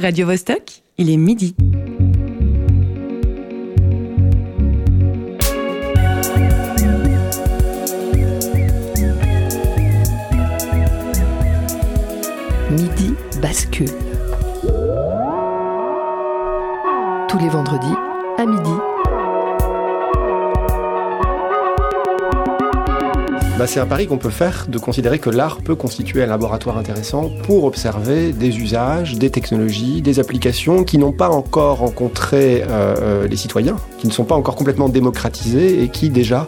Radio Vostok, il est midi. Midi bascule. Tous les vendredis à midi Bah, c'est un pari qu'on peut faire de considérer que l'art peut constituer un laboratoire intéressant pour observer des usages, des technologies, des applications qui n'ont pas encore rencontré euh, euh, les citoyens, qui ne sont pas encore complètement démocratisés et qui déjà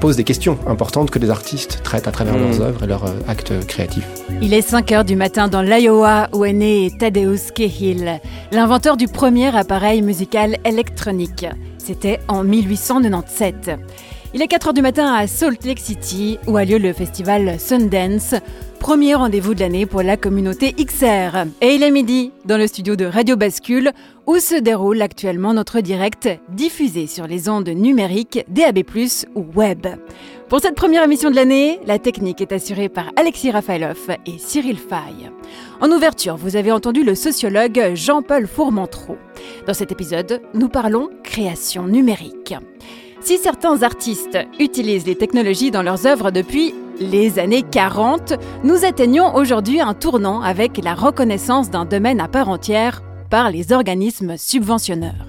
posent des questions importantes que les artistes traitent à travers leurs œuvres et leurs euh, actes créatifs. Il est 5 heures du matin dans l'Iowa où est né Tadeusz Cahill, l'inventeur du premier appareil musical électronique. C'était en 1897. Il est 4 heures du matin à Salt Lake City où a lieu le festival Sundance, premier rendez-vous de l'année pour la communauté XR. Et il est midi dans le studio de Radio Bascule où se déroule actuellement notre direct diffusé sur les ondes numériques, DAB+, ou web. Pour cette première émission de l'année, la technique est assurée par Alexis Rafaelov et Cyril Fay. En ouverture, vous avez entendu le sociologue Jean-Paul Fourmentreau. Dans cet épisode, nous parlons création numérique. Si certains artistes utilisent les technologies dans leurs œuvres depuis les années 40, nous atteignons aujourd'hui un tournant avec la reconnaissance d'un domaine à part entière par les organismes subventionneurs.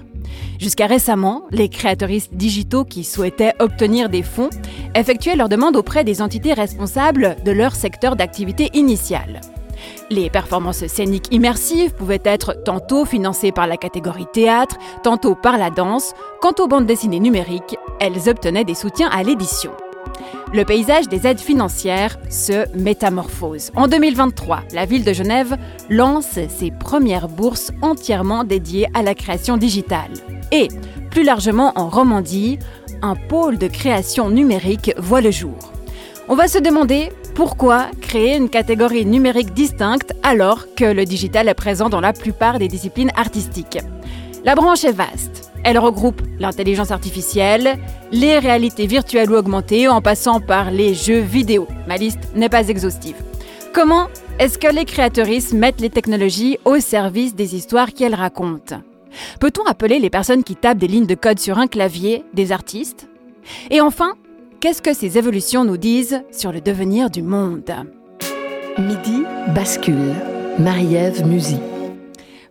Jusqu'à récemment, les créatoristes digitaux qui souhaitaient obtenir des fonds effectuaient leur demande auprès des entités responsables de leur secteur d'activité initial. Les performances scéniques immersives pouvaient être tantôt financées par la catégorie théâtre, tantôt par la danse. Quant aux bandes dessinées numériques, elles obtenaient des soutiens à l'édition. Le paysage des aides financières se métamorphose. En 2023, la ville de Genève lance ses premières bourses entièrement dédiées à la création digitale. Et, plus largement en Romandie, un pôle de création numérique voit le jour. On va se demander pourquoi créer une catégorie numérique distincte alors que le digital est présent dans la plupart des disciplines artistiques? La branche est vaste. Elle regroupe l'intelligence artificielle, les réalités virtuelles ou augmentées, en passant par les jeux vidéo. Ma liste n'est pas exhaustive. Comment est-ce que les créatrices mettent les technologies au service des histoires qu'elles racontent? Peut-on appeler les personnes qui tapent des lignes de code sur un clavier des artistes? Et enfin, Qu'est-ce que ces évolutions nous disent sur le devenir du monde? Midi bascule. Marie-Ève Musy.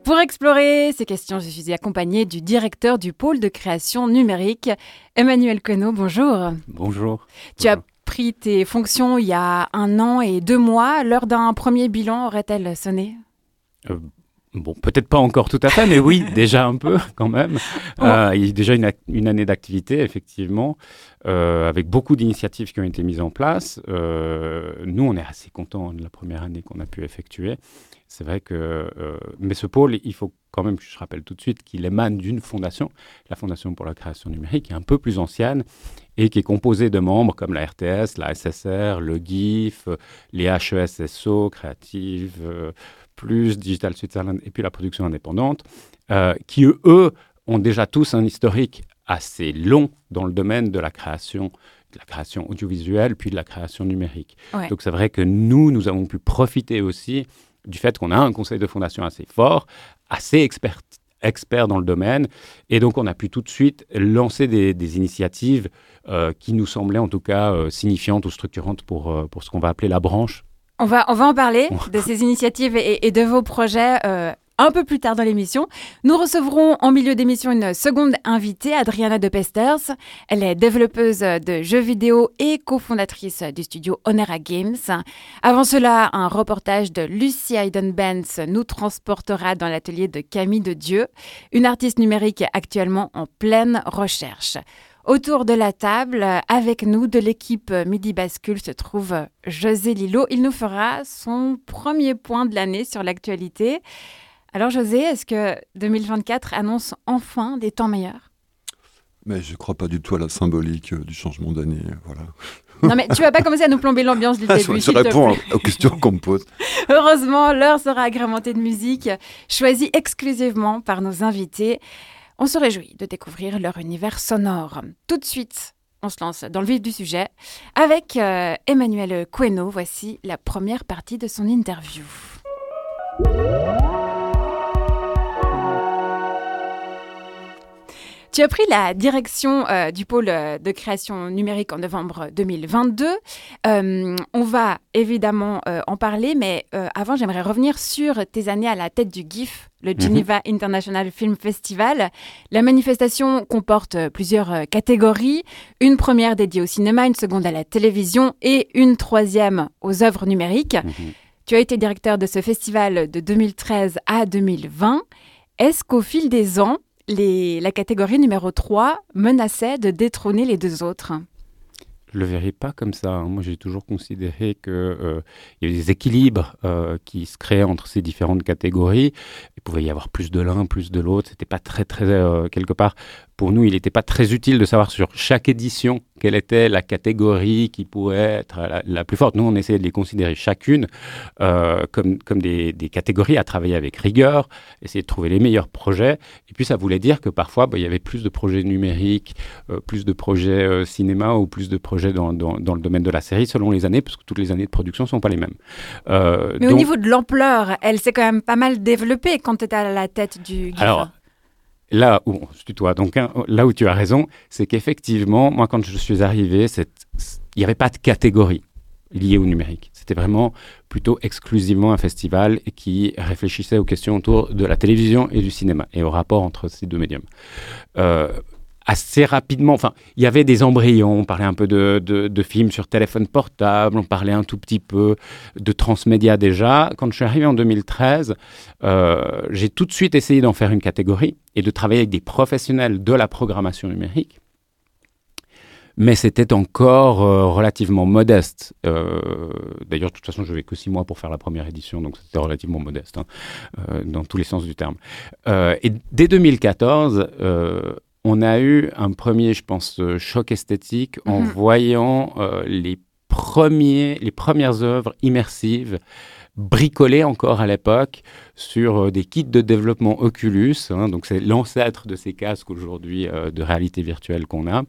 Pour explorer ces questions, je suis accompagnée du directeur du pôle de création numérique, Emmanuel Queneau. Bonjour. Bonjour. Tu as pris tes fonctions il y a un an et deux mois. L'heure d'un premier bilan aurait-elle sonné? Euh, Bon, peut-être pas encore tout à fait, mais oui, déjà un peu quand même. Euh, il y a déjà une, une année d'activité, effectivement, euh, avec beaucoup d'initiatives qui ont été mises en place. Euh, nous, on est assez contents de la première année qu'on a pu effectuer. C'est vrai que, euh, mais ce pôle, il faut quand même que je rappelle tout de suite qu'il émane d'une fondation, la Fondation pour la création numérique, qui est un peu plus ancienne et qui est composée de membres comme la RTS, la SSR, le GIF, les HESSO, Créative. Plus Digital Switzerland et puis la production indépendante, qui eux ont déjà tous un historique assez long dans le domaine de la création de la création audiovisuelle puis de la création numérique. Ouais. Donc c'est vrai que nous, nous avons pu profiter aussi du fait qu'on a un conseil de fondation assez fort, assez expert, expert dans le domaine, et donc on a pu tout de suite lancer des, des initiatives euh, qui nous semblaient en tout cas euh, signifiantes ou structurantes pour, euh, pour ce qu'on va appeler la branche on va, on va en parler de ces initiatives et, et de vos projets euh, un peu plus tard dans l'émission. Nous recevrons en milieu d'émission une seconde invitée, Adriana de Pesters. Elle est développeuse de jeux vidéo et cofondatrice du studio Onera Games. Avant cela, un reportage de Lucy Hayden-Benz nous transportera dans l'atelier de Camille de Dieu, une artiste numérique actuellement en pleine recherche. Autour de la table, avec nous de l'équipe Midi Bascule se trouve José Lillo. Il nous fera son premier point de l'année sur l'actualité. Alors José, est-ce que 2024 annonce enfin des temps meilleurs? Mais je ne crois pas du tout à la symbolique euh, du changement d'année. Voilà. Non mais tu vas pas commencer à nous plomber l'ambiance du début. je te réponds aux questions qu'on me pose. Heureusement, l'heure sera agrémentée de musique, choisie exclusivement par nos invités. On se réjouit de découvrir leur univers sonore. Tout de suite, on se lance dans le vif du sujet avec euh, Emmanuel Queno. Voici la première partie de son interview. Tu as pris la direction euh, du pôle euh, de création numérique en novembre 2022. Euh, on va évidemment en parler, mais avant, j'aimerais revenir sur tes années à la tête du GIF, le mhm. Geneva International Film Festival. La manifestation comporte plusieurs catégories. Une première dédiée au cinéma, une seconde à la télévision et une troisième aux œuvres numériques. Mhm. Tu as été directeur de ce festival de 2013 à 2020. Est-ce qu'au fil des ans, la catégorie numéro 3 menaçait de détrôner les deux autres je le verrai pas comme ça. Hein. Moi, j'ai toujours considéré qu'il euh, y avait des équilibres euh, qui se créaient entre ces différentes catégories. Il pouvait y avoir plus de l'un, plus de l'autre. C'était pas très, très euh, quelque part pour nous, il n'était pas très utile de savoir sur chaque édition quelle était la catégorie qui pourrait être la, plus forte. Nous, on essayait de les considérer chacune euh, comme, comme des, catégories à travailler avec rigueur, essayer de trouver les meilleurs projets. Et puis, ça voulait dire que parfois, bah, il y avait plus de projets numériques, euh, plus de projets euh, cinéma ou plus de projets dans, dans, le domaine de la série selon les années, parce que toutes les années de production ne sont pas les mêmes. Mais au niveau de l'ampleur, elle s'est quand même pas mal développée quand tu étais à la tête du... Alors, là où tutoie, donc hein, là où tu as raison, c'est qu'effectivement, moi quand je suis arrivé, il n'y avait pas de catégorie liée au numérique. C'était vraiment plutôt exclusivement un festival qui réfléchissait aux questions autour de la télévision et du cinéma et au rapport entre ces deux médiums. Euh, assez rapidement, enfin, il y avait des embryons, on parlait un peu de, films sur téléphone portable, on parlait un tout petit peu de transmédia déjà. Quand je suis arrivé en 2013, euh, j'ai tout de suite essayé d'en faire une catégorie et de travailler avec des professionnels de la programmation numérique. Mais c'était encore euh, relativement modeste. Euh, d'ailleurs, de toute façon, je n'avais que six mois pour faire la première édition, donc c'était relativement modeste, hein, dans tous les sens du terme. et dès 2014, on a eu un premier, je pense, euh, choc esthétique en mhm. voyant euh, les, premiers, les premières œuvres immersives bricolées encore à l'époque sur euh, des kits de développement Oculus. Hein, donc c'est l'ancêtre de ces casques aujourd'hui de réalité virtuelle qu'on a.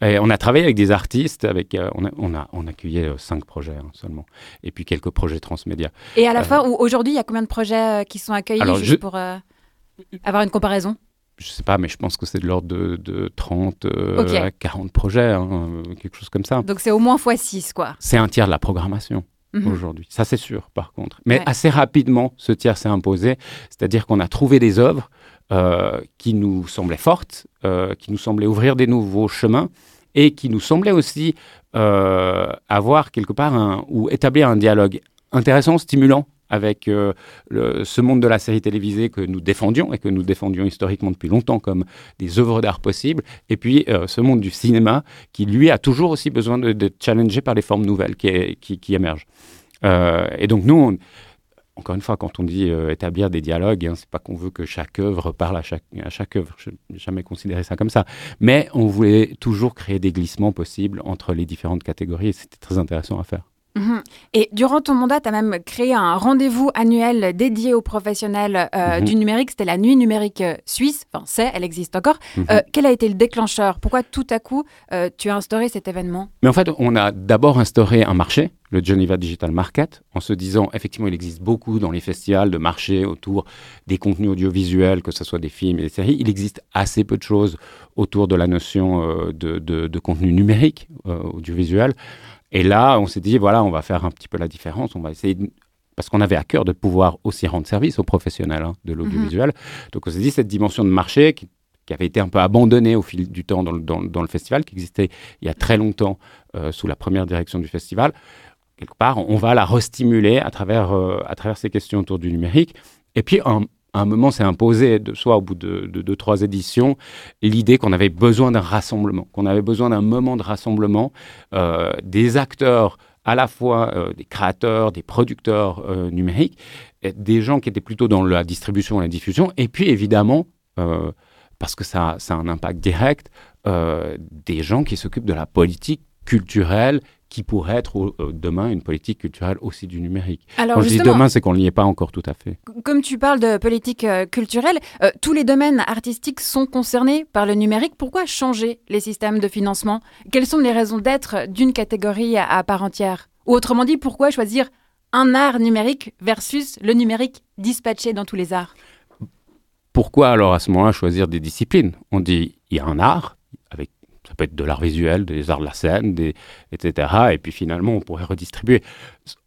Et on a travaillé avec des artistes, avec, on, a, on, a, on accueillait cinq projets hein, seulement, et puis quelques projets transmédia. Et à la fin, aujourd'hui, il y a combien de projets qui sont accueillis juste pour avoir une comparaison? Je sais pas, mais je pense que c'est de l'ordre de, 30 euh, à 40 projets, hein, quelque chose comme ça. Donc c'est au moins x6, quoi. C'est un tiers de la programmation mhm. aujourd'hui. Ça, c'est sûr, par contre. Mais assez rapidement, ce tiers s'est imposé. C'est-à-dire qu'on a trouvé des œuvres euh, qui nous semblaient fortes, euh, qui nous semblaient ouvrir des nouveaux chemins et qui nous semblaient aussi avoir quelque part un, ou établir un dialogue intéressant, stimulant avec euh, ce monde de la série télévisée que nous défendions et que nous défendions historiquement depuis longtemps comme des œuvres d'art possibles, et puis euh, ce monde du cinéma qui, lui, a toujours aussi besoin d'être challengé par les formes nouvelles qui, émergent. Euh, et donc nous, encore une fois, quand on dit établir des dialogues, hein, c'est pas qu'on veut que chaque œuvre parle à chaque, à chaque œuvre. Je n'ai jamais considéré ça comme ça. Mais on voulait toujours créer des glissements possibles entre les différentes catégories et c'était très intéressant à faire. Mhm. Et durant ton mandat, tu as même créé un rendez-vous annuel dédié aux professionnels euh, mhm. du numérique. C'était la Nuit numérique euh, suisse. Enfin, c'est, elle existe encore. Mhm. Euh, quel a été le déclencheur? Pourquoi tout à coup tu as instauré cet événement? Mais en fait, on a d'abord instauré un marché, le Geneva Digital Market, en se disant effectivement, il existe beaucoup dans les festivals de marchés autour des contenus audiovisuels, que ce soit des films et des séries. Il existe assez peu de choses autour de la notion de, de, contenu numérique audiovisuel. Et là, on s'est dit, voilà, on va faire un petit peu la différence, on va essayer parce qu'on avait à cœur de pouvoir aussi rendre service aux professionnels hein, de l'audiovisuel. Mhm. Donc on s'est dit, cette dimension de marché qui, avait été un peu abandonnée au fil du temps dans le, festival, qui existait il y a très longtemps euh, sous la première direction du festival, quelque part, on va la restimuler à travers, euh, à travers ces questions autour du numérique. Et puis, un, un moment s'est imposé de soi, au bout de, deux, trois éditions, l'idée qu'on avait besoin d'un rassemblement, qu'on avait besoin d'un moment de rassemblement euh, des acteurs, à la fois euh, des créateurs, des producteurs euh, numériques, des gens qui étaient plutôt dans la distribution et la diffusion, et puis évidemment, parce que ça, ça, a un impact direct, des gens qui s'occupent de la politique culturelle qui pourrait être euh, demain une politique culturelle aussi du numérique. Alors, Quand je dis demain, c'est qu'on n'y est pas encore tout à fait. Comme tu parles de politique euh, culturelle, euh, tous les domaines artistiques sont concernés par le numérique. Pourquoi changer les systèmes de financement? Quelles sont les raisons d'être d'une catégorie à, part entière? Ou autrement dit, pourquoi choisir un art numérique versus le numérique dispatché dans tous les arts? Pourquoi alors à ce moment-là choisir des disciplines? On dit il y a un art, avec, ça peut être de l'art visuel, des arts de la scène, etc. Et puis finalement, on pourrait redistribuer.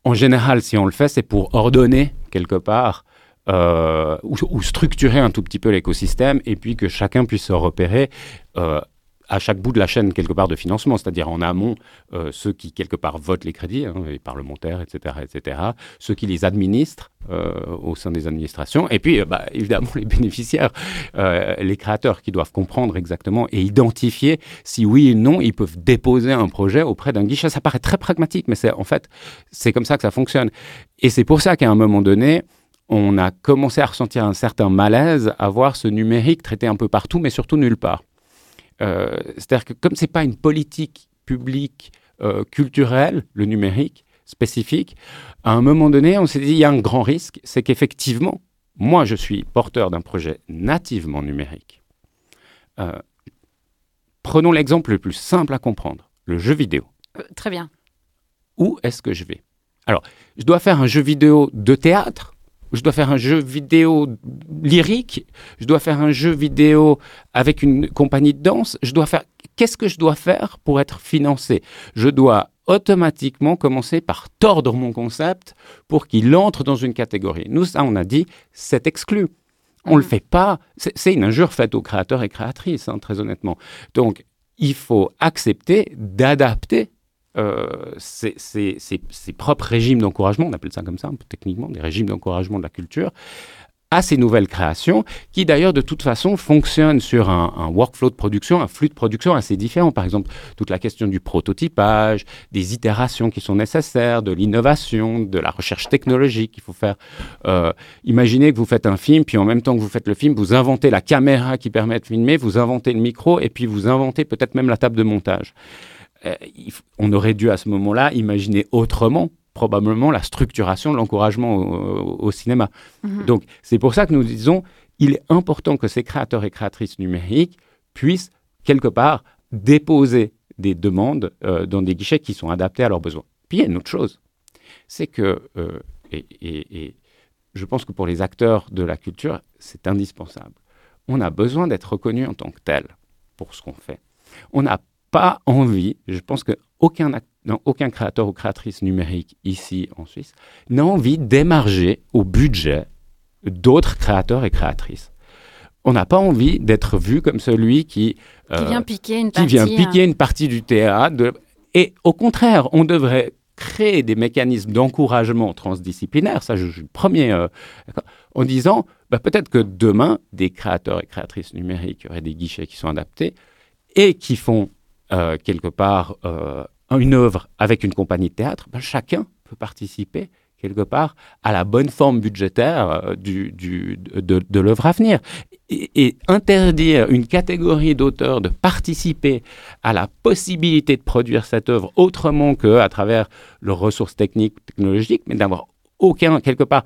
En général, si on le fait, c'est pour ordonner quelque part euh, ou, ou, structurer un tout petit peu l'écosystème et puis que chacun puisse se repérer euh, à chaque bout de la chaîne quelque part de financement, c'est-à-dire en amont euh, ceux qui quelque part votent les crédits, hein, les parlementaires, etc., etc., ceux qui les administrent euh, au sein des administrations, et puis euh, bah, évidemment les bénéficiaires, les créateurs qui doivent comprendre exactement et identifier si oui ou non ils peuvent déposer un projet auprès d'un guichet. Ça paraît très pragmatique, mais c'est en fait c'est comme ça que ça fonctionne, et c'est pour ça qu'à un moment donné on a commencé à ressentir un certain malaise à voir ce numérique traité un peu partout, mais surtout nulle part. Euh, C'est-à-dire que comme c'est pas une politique publique euh, culturelle, le numérique spécifique, à un moment donné, on s'est dit il y a un grand risque, c'est qu'effectivement, moi je suis porteur d'un projet nativement numérique. Euh, prenons l'exemple le plus simple à comprendre, le jeu vidéo. Très bien. Où est-ce que je vais? Alors, je dois faire un jeu vidéo de théâtre je dois faire un jeu vidéo lyrique, je dois faire un jeu vidéo avec une compagnie de danse, je dois faire qu'est-ce que je dois faire pour être financé? Je dois automatiquement commencer par tordre mon concept pour qu'il entre dans une catégorie. Nous, ça, on a dit, c'est exclu. On ne le fait pas. C'est une injure faite aux créateurs et créatrices, hein, très honnêtement. Donc, il faut accepter d'adapter euh, ses, ses, propres régimes d'encouragement, on appelle ça comme ça peu techniquement, des régimes d'encouragement de la culture, à ces nouvelles créations, qui d'ailleurs de toute façon fonctionnent sur un, un, workflow de production, un flux de production assez différent. Par exemple, toute la question du prototypage, des itérations qui sont nécessaires, de l'innovation, de la recherche technologique qu'il faut faire. Euh, imaginez que vous faites un film, puis en même temps que vous faites le film, vous inventez la caméra qui permet de filmer, vous inventez le micro, et puis vous inventez peut-être même la table de montage. Euh, on aurait dû à ce moment-là imaginer autrement probablement la structuration de l'encouragement au, au, cinéma. Mmh. Donc c'est pour ça que nous disons il est important que ces créateurs et créatrices numériques puissent quelque part déposer des demandes euh, dans des guichets qui sont adaptés à leurs besoins. Puis il y a une autre chose, c'est que, euh, et, et, et, je pense que pour les acteurs de la culture, c'est indispensable. On a besoin d'être reconnu en tant que tel pour ce qu'on fait. On n'a pas envie, je pense qu'aucun non, aucun créateur ou créatrice numérique ici en Suisse n'a envie d'émarger au budget d'autres créateurs et créatrices. On n'a pas envie d'être vu comme celui qui, euh, qui vient piquer une qui partie, vient piquer une partie du théâtre. De... Et au contraire, on devrait créer des mécanismes d'encouragement transdisciplinaire, ça je, je suis le premier, euh, en disant bah, peut-être que demain, des créateurs et créatrices numériques auraient des guichets qui sont adaptés et qui font euh, quelque part euh, une œuvre avec une compagnie de théâtre, ben, chacun peut participer quelque part à la bonne forme budgétaire euh, du, de, l'œuvre à venir. Et, interdire une catégorie d'auteurs de participer à la possibilité de produire cette œuvre autrement qu'à travers leurs ressources techniques, technologiques, mais d'avoir aucun, quelque part,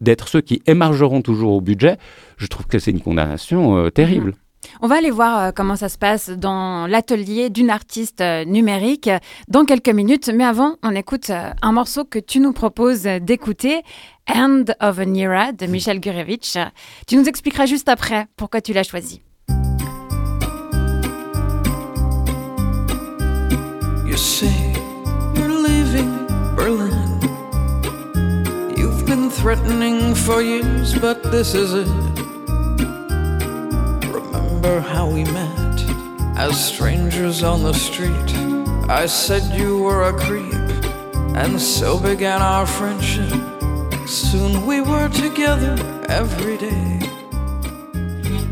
d'être ceux qui émargeront toujours au budget, je trouve que c'est une condamnation terrible. On va aller voir euh, comment ça se passe dans l'atelier d'une artiste euh, numérique dans quelques minutes. Mais avant, on écoute euh, un morceau que tu nous proposes d'écouter, End of an Era de Michel Gurevitch. Tu nous expliqueras juste après pourquoi tu l'as choisi. You say you're leaving Berlin. You've been threatening for years, but this is it. Remember how we met as strangers on the street. I said you were a creep, and so began our friendship. Soon we were together every day.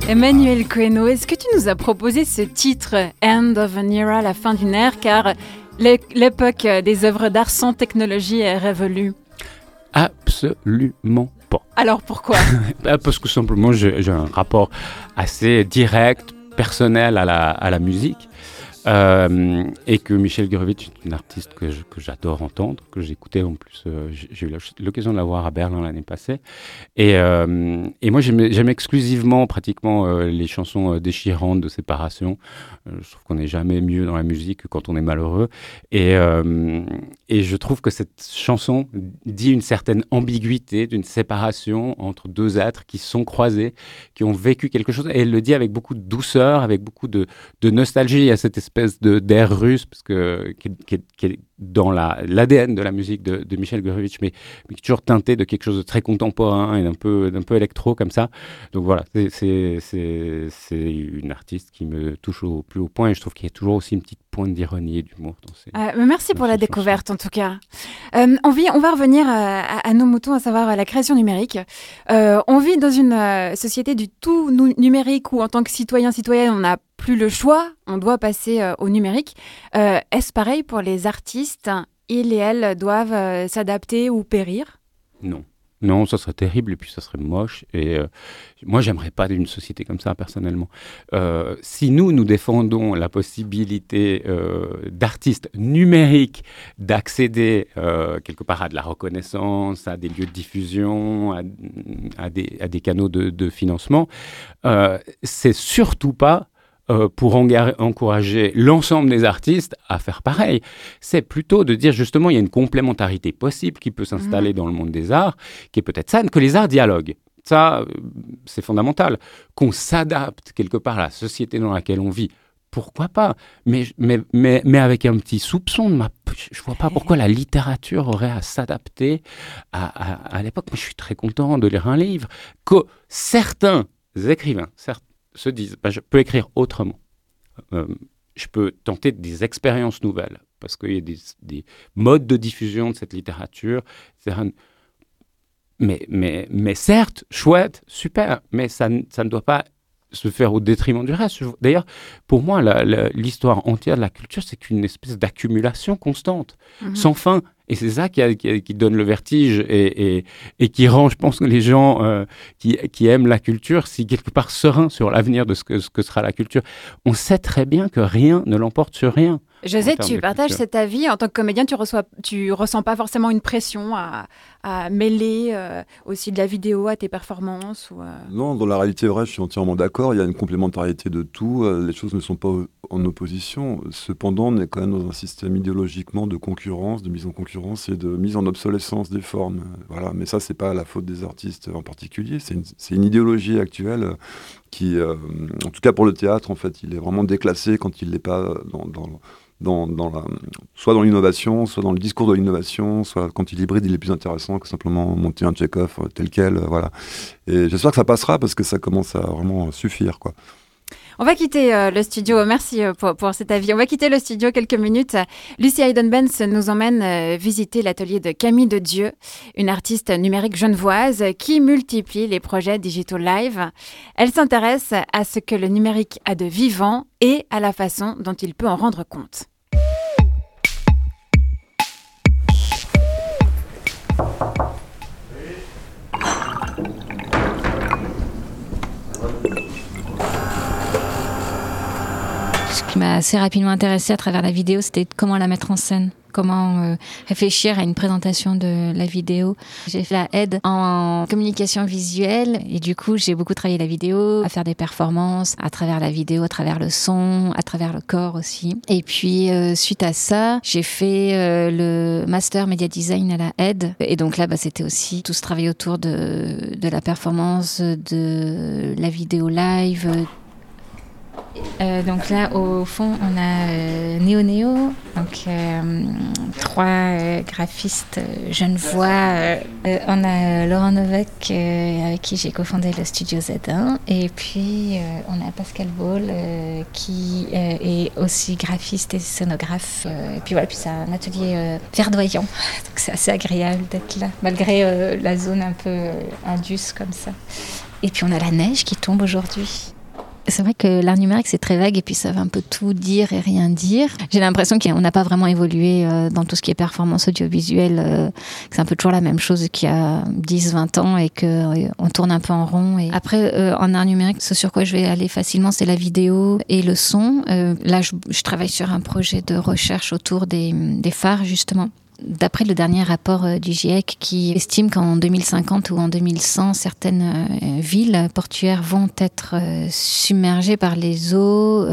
Emmanuel Queno, est-ce que tu nous as proposé ce titre End of an Era, la fin d'une ère, car l'époque des œuvres d'art sans technologie est révolue Absolument pas. Alors pourquoi? Parce que simplement j'ai un rapport assez direct, personnel à la, à la musique. Euh, et que Michel Gurevitch est une artiste que, j'adore entendre, que j'écoutais en plus. Euh, j'ai eu l'occasion de la voir à Berlin l'année passée. Et, euh, moi, j'aime exclusivement, pratiquement, les chansons déchirantes de séparation. je trouve qu'on n'est jamais mieux dans la musique que quand on est malheureux. Et, et je trouve que cette chanson dit une certaine ambiguïté d'une séparation entre deux êtres qui sont croisés, qui ont vécu quelque chose. Et elle le dit avec beaucoup de douceur, avec beaucoup de, de nostalgie à cette espèce espèce de d'air russe, parce que qui, est dans l'ADN de la musique de, Michel Gurevitch, mais, mais, toujours teinté de quelque chose de très contemporain et d'un peu d'un peu électro comme ça. Donc voilà, c'est une artiste qui me touche au plus haut point et je trouve qu'il y a toujours aussi une petite pointe d'ironie et d'humour dans ces. Euh, merci pour la découverte en tout cas. Euh, on, vit, on va revenir à, à, nos moutons, à savoir la création numérique. Euh, on vit dans une société du tout numérique où en tant que citoyen citoyenne on n'a plus le choix, on doit passer au numérique. Est-ce pareil pour les artistes? Ils et elles doivent s'adapter ou périr? Non. Non, ça serait terrible et puis ça serait moche. Et euh, moi, j'aimerais pas d'une société comme ça, personnellement. Euh, si nous, nous défendons la possibilité euh, d'artistes numériques d'accéder quelque part à de la reconnaissance, à des lieux de diffusion, à, des, à des, canaux de, de financement, c'est surtout pas euh, pour encourager l'ensemble des artistes à faire pareil. C'est plutôt de dire justement il y a une complémentarité possible qui peut s'installer mhm. dans le monde des arts, qui est peut-être saine, que les arts dialoguent. Ça, euh, c'est fondamental. Qu'on s'adapte quelque part à la société dans laquelle on vit. Pourquoi pas? Mais, mais, mais, mais avec un petit soupçon de ma... Je vois pas pourquoi la littérature aurait à s'adapter à, à, à l'époque. Mais je suis très content de lire un livre que certains écrivains, certains se disent bah, je peux écrire autrement. Euh, je peux tenter des expériences nouvelles parce qu'il y a des, modes de diffusion de cette littérature. Mais, mais, mais certes, chouette, super, mais ça, ça ne doit pas se faire au détriment du reste. D'ailleurs, pour moi, l'histoire entière de la culture, c'est qu'une espèce d'accumulation constante, mhm. sans fin. Et c'est ça qui, qui, donne le vertige et, et, et, qui rend, je pense, les gens euh, qui, qui, aiment la culture, si quelque part sereins sur l'avenir de ce que, ce que sera la culture. On sait très bien que rien ne l'emporte sur rien. José, tu partages cet avis. En tant que comédien, tu reçois, tu ressens pas forcément une pression à, à mêler euh, aussi de la vidéo à tes performances ou, euh Non, dans la réalité vraie, je suis entièrement d'accord. Il y a une complémentarité de tout. Les choses ne sont pas en opposition. Cependant, on est quand même dans un système idéologiquement de concurrence, de mise en concurrence et de mise en obsolescence des formes. Voilà. Mais ça, c'est pas la faute des artistes en particulier. C'est une, idéologie actuelle qui, euh, en tout cas pour le théâtre, en fait, il est vraiment déclassé quand il n'est pas dans, la, soit dans l'innovation, soit dans le discours de l'innovation, soit quand il hybride, il est plus intéressant que simplement monter un check-off tel quel. Voilà. Et j'espère que ça passera parce que ça commence à vraiment suffire. Quoi. On va quitter euh, le studio. Merci euh, pour, cet avis. On va quitter le studio quelques minutes. Lucie Hayden-Benz nous emmène euh, visiter l'atelier de Camille de Dieu, une artiste numérique genevoise qui multiplie les projets Digital Live. Elle s'intéresse à ce que le numérique a de vivant et à la façon dont il peut en rendre compte. Qui m'a assez rapidement intéressée à travers la vidéo, c'était comment la mettre en scène comment euh, réfléchir à une présentation de la vidéo. J'ai fait la aide en communication visuelle et du coup j'ai beaucoup travaillé la vidéo, à faire des performances à travers la vidéo, à travers le son, à travers le corps aussi. Et puis euh, suite à ça, j'ai fait euh, le master media design à la aide et donc là bah, c'était aussi tout ce travail autour de, de la performance, de la vidéo live, euh, donc là, au fond, on a euh, Néo Néo, donc euh, trois graphistes genevois. on a Laurent Novak, avec qui j'ai cofondé le studio Z1. Et puis, on a Pascal Ball, qui est aussi graphiste et scénographe. et puis voilà, puis c'est un atelier verdoyant. Donc c'est assez agréable d'être là, malgré la zone un peu indus comme ça. Et puis on a la neige qui tombe aujourd'hui. C'est vrai que l'art numérique, c'est très vague et puis ça veut un peu tout dire et rien dire. J'ai l'impression qu'on n'a pas vraiment évolué euh, dans tout ce qui est performance audiovisuelle, euh, que c'est un peu toujours la même chose qu'il y a 10-20 ans et qu'on euh, tourne un peu en rond. Et après, en art numérique, ce sur quoi je vais aller facilement, c'est la vidéo et le son. là, je, travaille sur un projet de recherche autour des phares, justement. D'après le dernier rapport euh, du GIEC qui estime qu'en 2050 ou en 2100, certaines euh, villes portuaires vont être euh, submergées par les eaux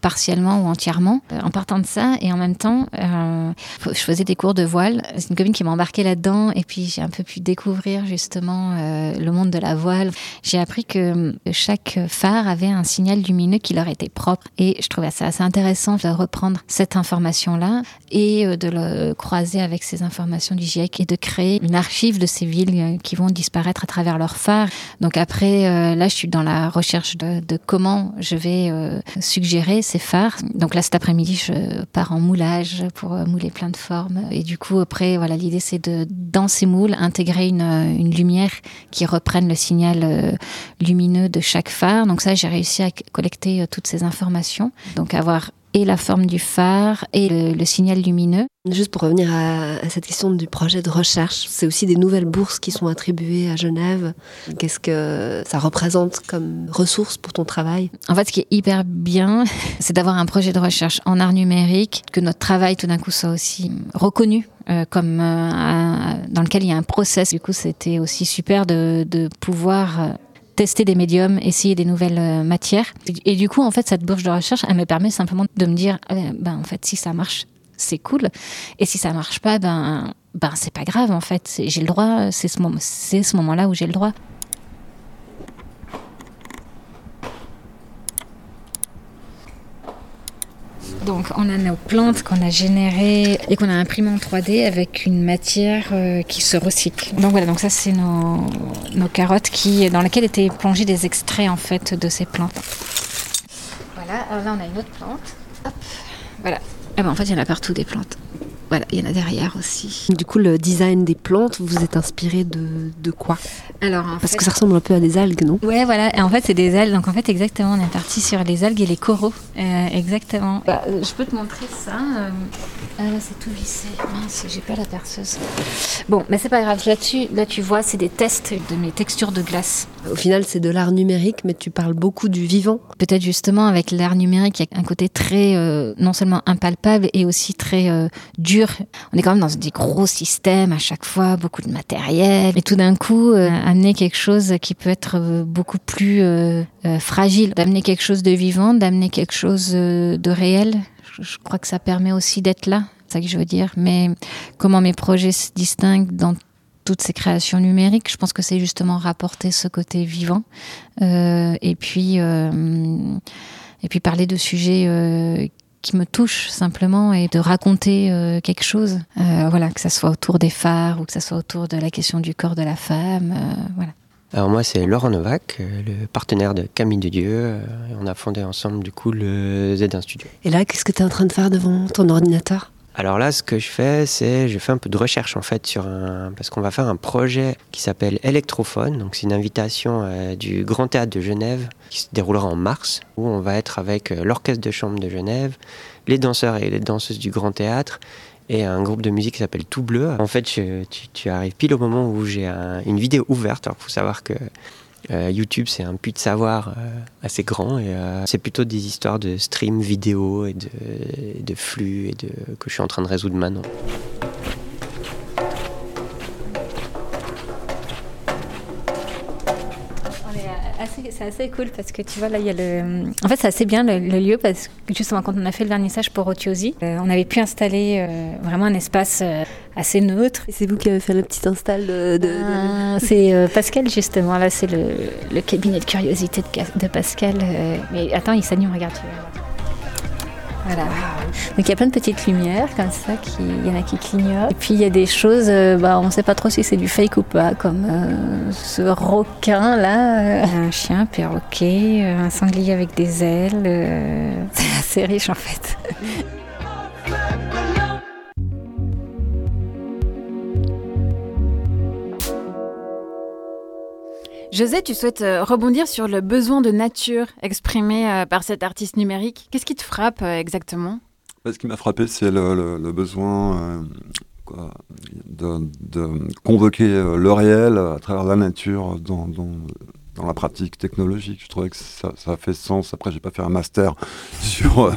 partiellement ou entièrement. En partant de ça et en même temps, je faisais des cours de voile. C'est une copine qui m'a embarquée là-dedans et puis j'ai un peu pu découvrir justement le monde de la voile. J'ai appris que chaque phare avait un signal lumineux qui leur était propre et je trouvais ça assez intéressant de reprendre cette information-là et de le croiser avec ces informations du GIEC et de créer une archive de ces villes euh, qui vont disparaître à travers leurs phares. Donc après, euh, là, je suis dans la recherche de, comment je vais euh, suggérer ces phares. Donc là, cet après-midi, je pars en moulage pour mouler plein de formes. Et du coup, après, voilà, l'idée, c'est de, dans ces moules, intégrer une, une lumière qui reprenne le signal lumineux de chaque phare. Donc ça, j'ai réussi à collecter toutes ces informations. Donc avoir et la forme du phare et le, signal lumineux. Juste pour revenir à, cette question du projet de recherche, c'est aussi des nouvelles bourses qui sont attribuées à Genève. Qu'est-ce que ça représente comme ressource pour ton travail? En fait, ce qui est hyper bien, c'est d'avoir un projet de recherche en art numérique, que notre travail tout d'un coup soit aussi reconnu euh, comme euh, dans lequel il y a un process. Du coup, c'était aussi super de, de pouvoir euh, tester des médiums, essayer des nouvelles euh, matières. Et, du coup, en fait, cette bourse de recherche, elle me permet simplement de me dire, euh, ben, en fait, si ça marche, c'est cool. Et si ça marche pas, ben, ben, c'est pas grave, en fait. J'ai le droit, c'est ce, moment, ce moment-là où j'ai le droit. Donc on a nos plantes qu'on a générées et qu'on a imprimées en 3D avec une matière euh, qui se recycle. Donc voilà, donc ça c'est nos, carottes qui, dans lesquelles étaient plongés des extraits en fait de ces plantes. Voilà, alors là on a une autre plante. Hop, voilà. Ah ben, en fait il y en a partout des plantes. Voilà, il y en a derrière aussi. Du coup, le design des plantes, vous êtes inspiré de, de quoi? Alors, Parce que ça ressemble un peu à des algues, non? Ouais, voilà. Et en fait, c'est des algues. Donc, en fait, exactement, on est parti sur les algues et les coraux. Euh, exactement. Bah, je peux te montrer ça. Euh, ah, là, c'est tout vissé. Mince, j'ai pas la perceuse. Bon, mais c'est pas grave. Là-dessus, là, tu vois, c'est des tests de mes textures de glace. Au final, c'est de l'art numérique, mais tu parles beaucoup du vivant. Peut-être justement, avec l'art numérique, il y a un côté très, euh, non seulement impalpable, et aussi très dur on est quand même dans des gros systèmes à chaque fois, beaucoup de matériel. Et tout d'un coup, euh, amener quelque chose qui peut être euh, beaucoup plus euh, fragile, d'amener quelque chose de vivant, d'amener quelque chose de réel. Je, crois que ça permet aussi d'être là. C'est ça que je veux dire. Mais comment mes projets se distinguent dans toutes ces créations numériques, je pense que c'est justement rapporter ce côté vivant. et puis. et puis parler de sujets qui me touche simplement et de raconter euh, quelque chose. Euh, voilà, que ça soit autour des phares ou que ça soit autour de la question du corps de la femme. Euh, voilà. Alors moi c'est Laurent Novak, le partenaire de Camille de Dieu. on a fondé ensemble du coup le Z1 Studio. Et là, qu'est-ce que tu es en train de faire devant ton ordinateur? Alors là, ce que je fais, c'est je fais un peu de recherche en fait sur un parce qu'on va faire un projet qui s'appelle Electrophone. Donc c'est une invitation du Grand Théâtre de Genève qui se déroulera en mars où on va être avec euh, l'orchestre de chambre de Genève, les danseurs et les danseuses du Grand Théâtre et un groupe de musique qui s'appelle Tout Bleu. En fait, tu, arrives pile au moment où j'ai une vidéo ouverte. Alors, faut savoir que euh, YouTube, c'est un puits de savoir euh, assez grand et euh, c'est plutôt des histoires de stream vidéo et de, flux et de, que je suis en train de résoudre maintenant. C'est assez cool parce que tu vois, là, il y a le. En fait, c'est assez bien le, lieu parce que justement, quand on a fait le vernissage pour Otiosi, on avait pu installer vraiment un espace assez neutre. C'est vous qui avez fait le petit install de. Ah, c'est euh, Pascal, justement. Là, c'est le, cabinet de curiosité de, Pascal. Euh, mais attends, il s'anime, regarde, tu Voilà. Donc il y a plein de petites lumières comme ça, il y en a qui clignotent. Et puis il y a des choses, euh, bah, on ne sait pas trop si c'est du fake ou pas, comme ce requin là, un chien, un perroquet, un sanglier avec des ailes. c'est assez riche en fait. José, tu souhaites rebondir sur le besoin de nature exprimé par cet artiste numérique. Qu'est-ce qui te frappe exactement? Bah, Ce qui m'a frappé, c'est le, besoin de, convoquer le réel à travers la nature dans, dans la pratique technologique. Je trouvais que ça, ça fait sens. Après, j'ai pas fait un master sur,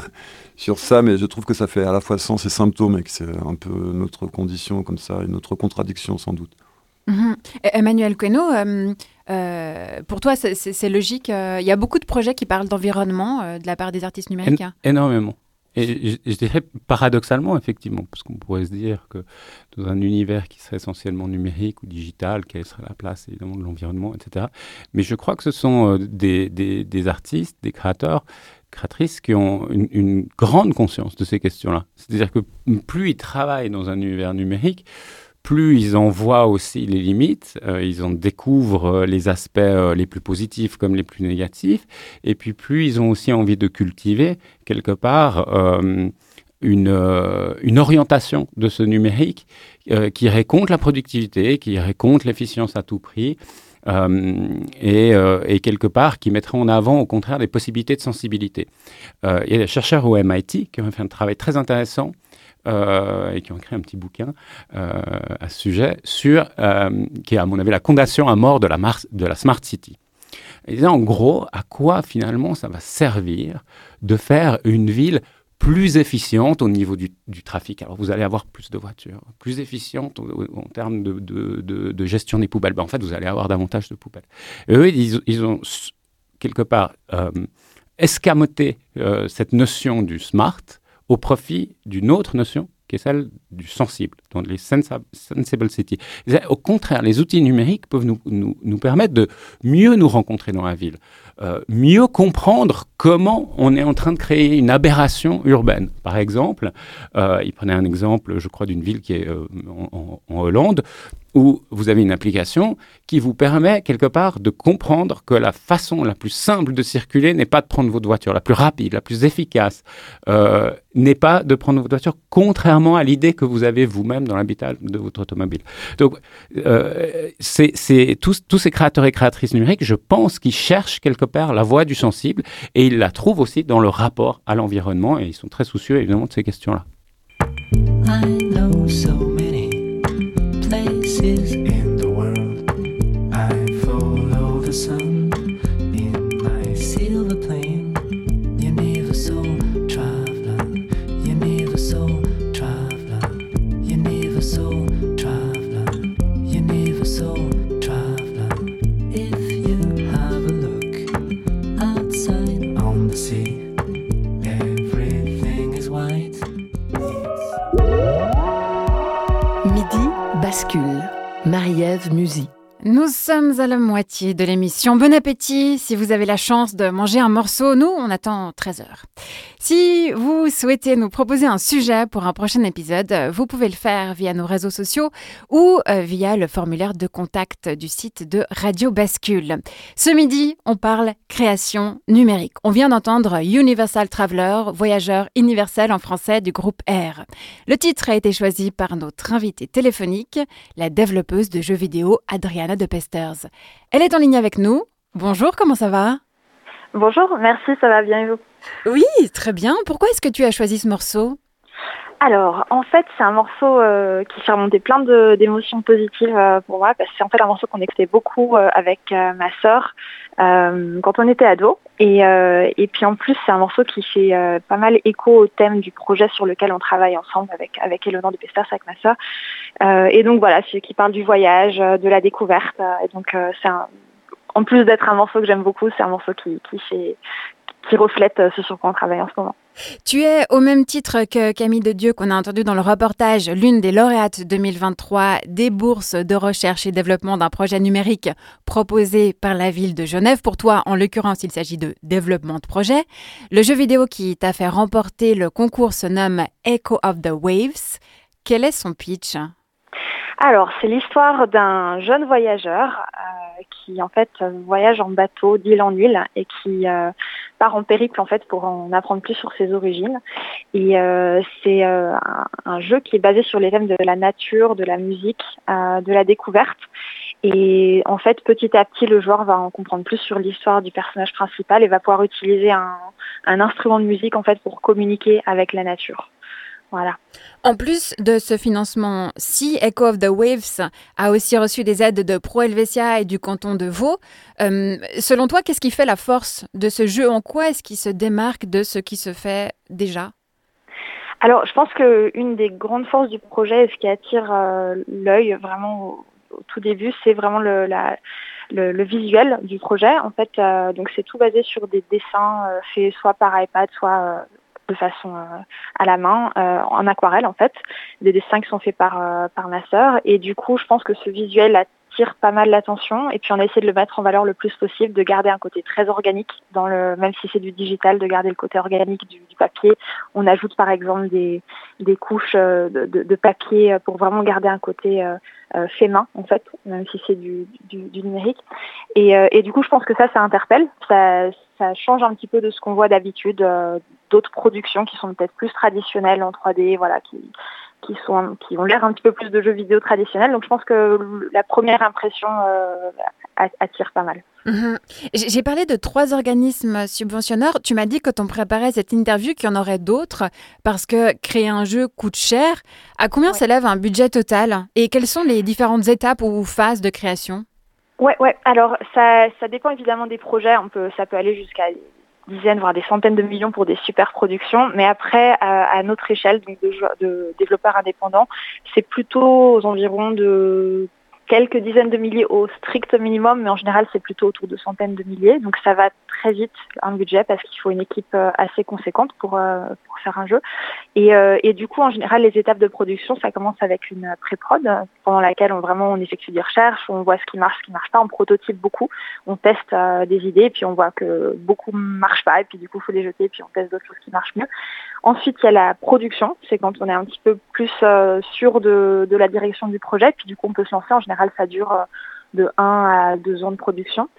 sur ça, mais je trouve que ça fait à la fois sens et symptômes et que c'est un peu notre condition comme ça, une autre contradiction sans doute. Mhm. Emmanuel Queno, euh, euh, pour toi, c'est logique. Euh, il y a beaucoup de projets qui parlent d'environnement de la part des artistes numériques. énormément. Et je, dirais paradoxalement, effectivement, parce qu'on pourrait se dire que dans un univers qui serait essentiellement numérique ou digital, quelle serait la place évidemment de l'environnement, etc. Mais je crois que ce sont euh, des, des, artistes, des créateurs, créatrices qui ont une, une grande conscience de ces questions-là. C'est-à-dire que plus ils travaillent dans un univers numérique, plus ils en voient aussi les limites, euh, ils en découvrent euh, les aspects euh, les plus positifs comme les plus négatifs, et puis plus ils ont aussi envie de cultiver quelque part une, une, orientation de ce numérique qui irait contre la productivité, qui irait contre l'efficience à tout prix. Et, et, quelque part qui mettrait en avant au contraire des possibilités de sensibilité. il y a des chercheurs au MIT qui ont fait un travail très intéressant et qui ont écrit un petit bouquin euh, à ce sujet, sur, euh, qui est à mon avis la condamnation à mort de la, Smart City. Et en gros, à quoi finalement ça va servir de faire une ville plus efficiente au niveau du, trafic. Alors vous allez avoir plus de voitures, plus efficiente en, termes de, de, gestion des poubelles. Ben, en fait, vous allez avoir davantage de poubelles. Et eux, ils, ont quelque part escamoté cette notion du smart au profit d'une autre notion qui est celle du sensible, donc les sensible city. Au contraire, les outils numériques peuvent nous, nous, nous permettre de mieux nous rencontrer dans la ville, euh, mieux comprendre comment on est en train de créer une aberration urbaine. Par exemple, euh, il prenait un exemple, je crois, d'une ville qui est euh, en, Hollande, où vous avez une application qui vous permet quelque part de comprendre que la façon la plus simple de circuler n'est pas de prendre votre voiture, la plus rapide, la plus efficace, euh, n'est pas de prendre votre voiture, contrairement à l'idée que vous avez vous-même dans l'habitat de votre automobile. Donc, euh, c'est tous, tous ces créateurs et créatrices numériques, je pense qu'ils cherchent quelque part la voie du sensible et ils la trouvent aussi dans le rapport à l'environnement et ils sont très soucieux évidemment de ces questions-là. places in the world. I follow the sun in my silver plane. Universal traveler, universal traveler, universal traveler, universal traveler. If you have a look outside on the sea. Marie-Ève Musy. Nous sommes à la moitié de l'émission. Bon appétit si vous avez la chance de manger un morceau. Nous, on attend 13 heures. Si vous souhaitez nous proposer un sujet pour un prochain épisode, vous pouvez le faire via nos réseaux sociaux ou euh, via le formulaire de contact du site de Radio Bascule. Ce midi, on parle création numérique. On vient d'entendre Universal Traveler, voyageur universel en français du groupe R. Le titre a été choisi par notre invitée téléphonique, la développeuse de jeux vidéo Adriana de Pesters. Elle est en ligne avec nous. Bonjour, comment ça va? Bonjour, merci, ça va bien et vous? Oui, très bien. Pourquoi est-ce que tu as choisi ce morceau? Alors, en fait, c'est un morceau euh, qui fait remonter plein d'émotions positives euh, pour moi, parce que c'est en fait un morceau qu'on écoutait beaucoup euh, avec ma sœur quand on était ado. Et, puis en plus, c'est un morceau qui fait pas mal écho au thème du projet sur lequel on travaille ensemble avec, avec Eleonore de Pesters, avec ma sœur. et donc voilà, c'est qui parle du voyage, de la découverte. et donc, c'est en plus d'être un morceau que j'aime beaucoup, c'est un morceau qui, fait, qui reflète ce sur quoi on travaille en ce moment. Tu es, au même titre que Camille de Dieu qu'on a entendu dans le reportage, l'une des lauréates 2023 des bourses de recherche et développement d'un projet numérique proposé par la ville de Genève. Pour toi, en l'occurrence, il s'agit de développement de projet. Le jeu vidéo qui t'a fait remporter le concours se nomme Echo of the Waves. Quel est son pitch? Alors, c'est l'histoire d'un jeune voyageur euh, qui en fait voyage en bateau d'île en île et qui euh, part en périple en fait pour en apprendre plus sur ses origines. Et euh, c'est un, jeu qui est basé sur les thèmes de la nature, de la musique, de la découverte. Et en fait, petit à petit, le joueur va en comprendre plus sur l'histoire du personnage principal et va pouvoir utiliser un, un instrument de musique en fait pour communiquer avec la nature. Voilà. En plus de ce financement, si Echo of the Waves a aussi reçu des aides de Pro Helvetia et du canton de Vaud, euh, selon toi, qu'est-ce qui fait la force de ce jeu? En quoi est-ce qu'il se démarque de ce qui se fait déjà? Alors, je pense qu'une des grandes forces du projet et ce qui attire euh, l'œil vraiment au, tout début, c'est vraiment le, la, le, visuel du projet. En fait, euh, donc c'est tout basé sur des dessins faits soit par iPad, soit de façon euh, à la main, euh, en aquarelle en fait, des dessins qui sont faits par, euh, par ma sœur. Et du coup, je pense que ce visuel attire pas mal l'attention. Et puis on a essayé de le mettre en valeur le plus possible, de garder un côté très organique, dans le, même si c'est du digital, de garder le côté organique du, papier. On ajoute par exemple des, des couches de, de, papier pour vraiment garder un côté fait main en fait, même si c'est du, du, numérique. Et, et, du coup, je pense que ça, ça interpelle. Ça, ça change un petit peu de ce qu'on voit d'habitude, euh, d'autres productions qui sont peut-être plus traditionnelles en 3D, voilà, qui, qui, sont, qui ont l'air un petit peu plus de jeux vidéo traditionnels. Donc je pense que la première impression euh, attire pas mal. Mhm. J'ai parlé de trois organismes subventionneurs. Tu m'as dit que tu préparais cette interview qu'il y en aurait d'autres parce que créer un jeu coûte cher. À combien s'élève un budget total? Et quelles sont les différentes étapes ou phases de création? Ouais, ouais. Alors ça, dépend évidemment des projets. On peut, ça peut aller jusqu'à dizaines, voire des centaines de millions pour des super productions. Mais après, à, notre échelle, donc de développeurs indépendants, c'est plutôt aux environs de quelques dizaines de milliers au strict minimum, mais en général c'est plutôt autour de centaines de milliers. Donc ça va très vite un budget parce qu'il faut une équipe euh, assez conséquente pour, euh, pour faire un jeu. Et, euh, et, du coup en général les étapes de production ça commence avec une pré-prod pendant laquelle on vraiment on effectue des recherches, on voit ce qui marche, ce qui marche pas, on prototype beaucoup, on teste des idées, et puis on voit que beaucoup marchent pas et puis du coup il faut les jeter et puis on teste d'autres choses qui marchent mieux. Ensuite il y a la production, c'est quand on est un petit peu plus sûr de, la direction du projet, puis du coup on peut se lancer en général ça dure euh, de 1 à 2 ans de production.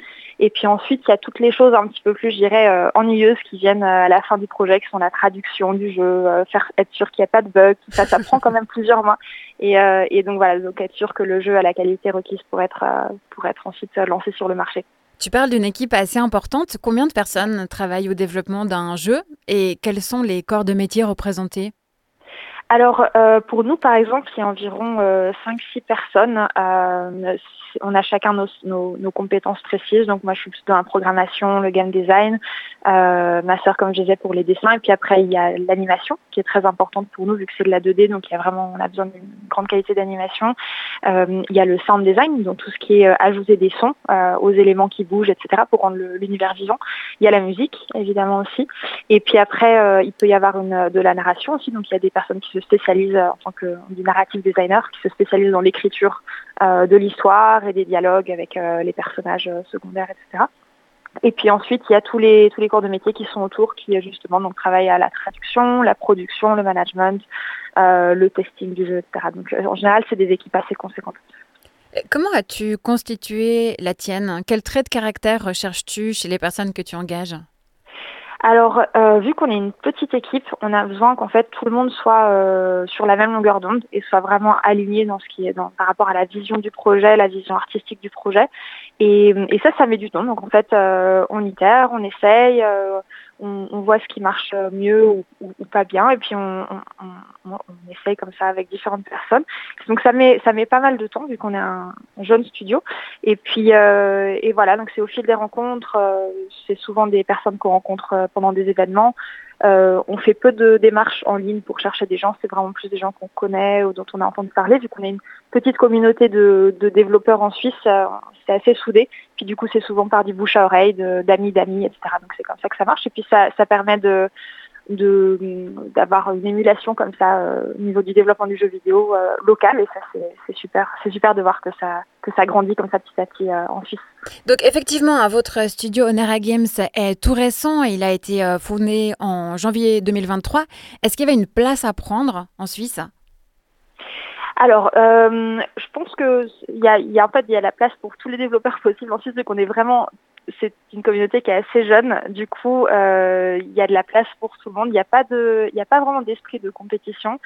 Et puis ensuite, il y a toutes les choses un petit peu plus, je dirais, euh, ennuyeuses qui viennent euh, à la fin du projet, qui sont la traduction du jeu, faire être sûr qu'il n'y a pas de bug, ça, ça prend quand même plusieurs mois. Et, et, donc voilà, donc être sûr que le jeu a la qualité requise pour être, pour être ensuite lancé sur le marché. Tu parles d'une équipe assez importante. Combien de personnes travaillent au développement d'un jeu et quels sont les corps de métier représentés? Alors euh, pour nous par exemple, il y a environ euh, 5-6 personnes. Euh, on a chacun nos, compétences précises. Donc moi je suis plutôt dans la programmation, le game design, euh, ma sœur comme je disais pour les dessins. Et puis après il y a l'animation qui est très importante pour nous vu que c'est de la 2D. Donc il a vraiment on a besoin d'une grande qualité d'animation. il y a le sound design, donc tout ce qui est ajouter des sons aux éléments qui bougent, etc. pour rendre l'univers vivant. Il y a la musique évidemment aussi. Et puis après il peut y avoir de la narration aussi. Donc il y a des personnes qui se spécialise euh, en tant que narrative designer, qui se spécialise dans l'écriture euh, de l'histoire et des dialogues avec euh, les personnages secondaires, etc. Et puis ensuite, il y a tous les tous les corps de métier qui sont autour, qui justement donc travaillent à la traduction, la production, le management, le testing du jeu, etc. Donc en général, c'est des équipes assez conséquentes. Comment as-tu constitué la tienne? Quel trait de caractère recherches-tu chez les personnes que tu engages? Alors, euh, vu qu'on est une petite équipe, on a besoin qu'en fait tout le monde soit euh, sur la même longueur d'onde et soit vraiment aligné dans ce qui est dans, par rapport à la vision du projet, la vision artistique du projet. Et, ça, ça met du temps. Donc en fait, euh, on itère, on essaye, on, on, voit ce qui marche mieux ou, ou, pas bien, et puis on, on, on, essaye comme ça avec différentes personnes. Donc ça met ça met pas mal de temps vu qu'on est un, jeune studio. Et puis et voilà, donc c'est au fil des rencontres, c'est souvent des personnes qu'on rencontre pendant des événements. Euh, on fait peu de démarches en ligne pour chercher des gens, c'est vraiment plus des gens qu'on connaît ou dont on a entendu parler. Vu qu'on est une petite communauté de, développeurs en Suisse, euh, c'est assez soudé. Puis du coup, c'est souvent par du bouche à oreille, d'amis d'amis, etc. Donc c'est comme ça que ça marche. Et puis ça, ça permet de d'avoir une émulation comme ça euh, au niveau du développement du jeu vidéo euh, local et ça c'est super c'est super de voir que ça que ça grandit comme ça petit à petit euh, en Suisse. Donc effectivement votre studio Onera Games est tout récent il a été fondé en janvier 2023 est-ce qu'il y avait une place à prendre en Suisse? Alors, je pense que il y a, y a, en fait il y a la place pour tous les développeurs possibles en Suisse, qu'on est vraiment c'est une communauté qui est assez jeune. Du coup, euh, il y a de la place pour tout le monde. Il n'y a pas de, il a pas vraiment d'esprit de compétition.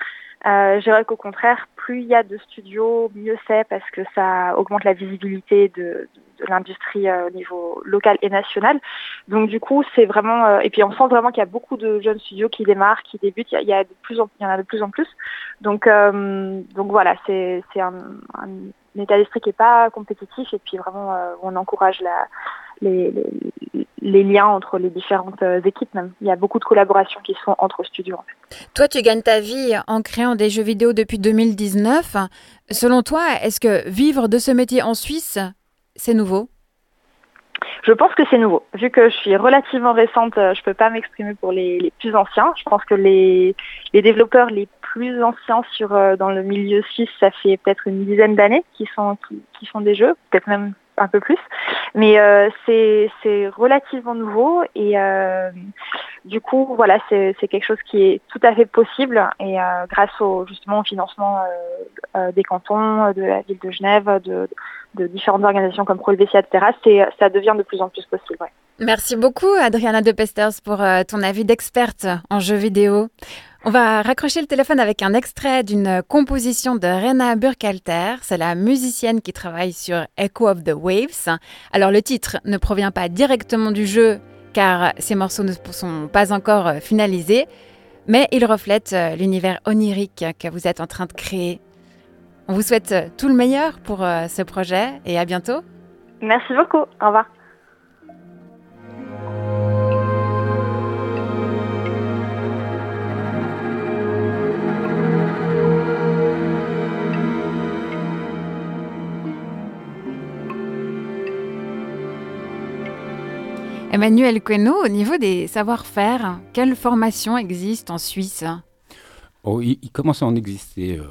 Euh, je dirais qu'au contraire, plus il y a de studios, mieux c'est parce que ça augmente la visibilité de, de l'industrie euh, au niveau local et national. Donc du coup, c'est vraiment euh, et puis on sent vraiment qu'il y a beaucoup de jeunes studios qui démarrent, qui débutent. Il y, a, de plus en, il y en a de plus en plus. Donc euh, donc voilà, c'est c'est un, un état d'esprit qui n'est pas compétitif et puis vraiment euh, on encourage la les, les, les, liens entre les différentes équipes même. Il y a beaucoup de collaborations qui se font entre studios. En fait. Toi, tu gagnes ta vie en créant des jeux vidéo depuis 2019. Selon toi, est-ce que vivre de ce métier en Suisse, c'est nouveau? Je pense que c'est nouveau. Vu que je suis relativement récente, je ne peux pas m'exprimer pour les, les, plus anciens. Je pense que les, les développeurs les plus anciens sur, dans le milieu suisse, ça fait peut-être une dizaine d'années qui, sont, qui, qui font des jeux, peut-être même un peu plus. Mais euh, c'est relativement nouveau et euh, du coup, voilà, c'est quelque chose qui est tout à fait possible et euh, grâce au, justement au financement des cantons, de la ville de Genève, de, différentes organisations comme Pro etc., ça devient de plus en plus possible. Merci beaucoup, Adriana De Pesters, pour ton avis d'experte en jeux vidéo. On va raccrocher le téléphone avec un extrait d'une composition de Rena Burkhalter. C'est la musicienne qui travaille sur Echo of the Waves. Alors le titre ne provient pas directement du jeu car ces morceaux ne sont pas encore finalisés, mais ils reflètent l'univers onirique que vous êtes en train de créer. On vous souhaite tout le meilleur pour ce projet et à bientôt. Merci beaucoup. Au revoir. Emmanuel Queneau, au niveau des savoir-faire, quelle formation existe en Suisse? Oh, il, commence à en exister euh,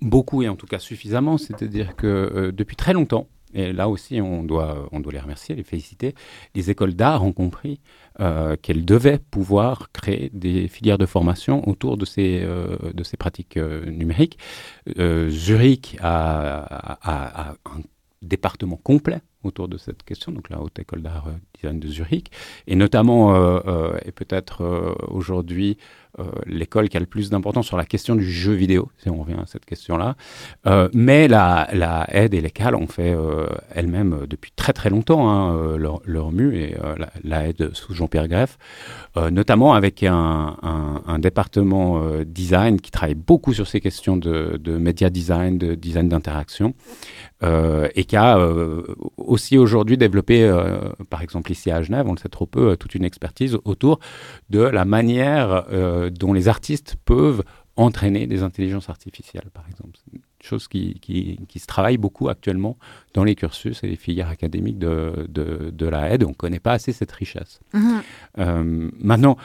beaucoup et en tout cas suffisamment. C'est-à-dire que euh, depuis très longtemps, et là aussi on doit, les remercier, les féliciter, les écoles d'art ont compris euh, qu'elles devaient pouvoir créer des filières de formation autour de ces, pratiques numériques. Zurich a, a un département complet autour de cette question, donc la Haute École d'Art Design de Zurich, et notamment, euh, euh, et peut-être euh, aujourd'hui, l'école qui a le plus d'importance sur la question du jeu vidéo, si on revient à cette question-là. mais la, la aide et l'école ont fait elles-mêmes depuis très très longtemps hein, leur, leur mue, et la, la, aide sous Jean-Pierre Greff, notamment avec un, un, un département design qui travaille beaucoup sur ces questions de, de média design, de design d'interaction, et qui a aussi aujourd'hui développé, par exemple ici à Genève, on le sait trop peu, toute une expertise autour de la manière euh, dont les artistes peuvent entraîner des intelligences artificielles, par exemple. C'est une chose qui, qui, qui, se travaille beaucoup actuellement dans les cursus et les filières académiques de, de, de la aide. On ne connaît pas assez cette richesse. Mmh. Euh, maintenant,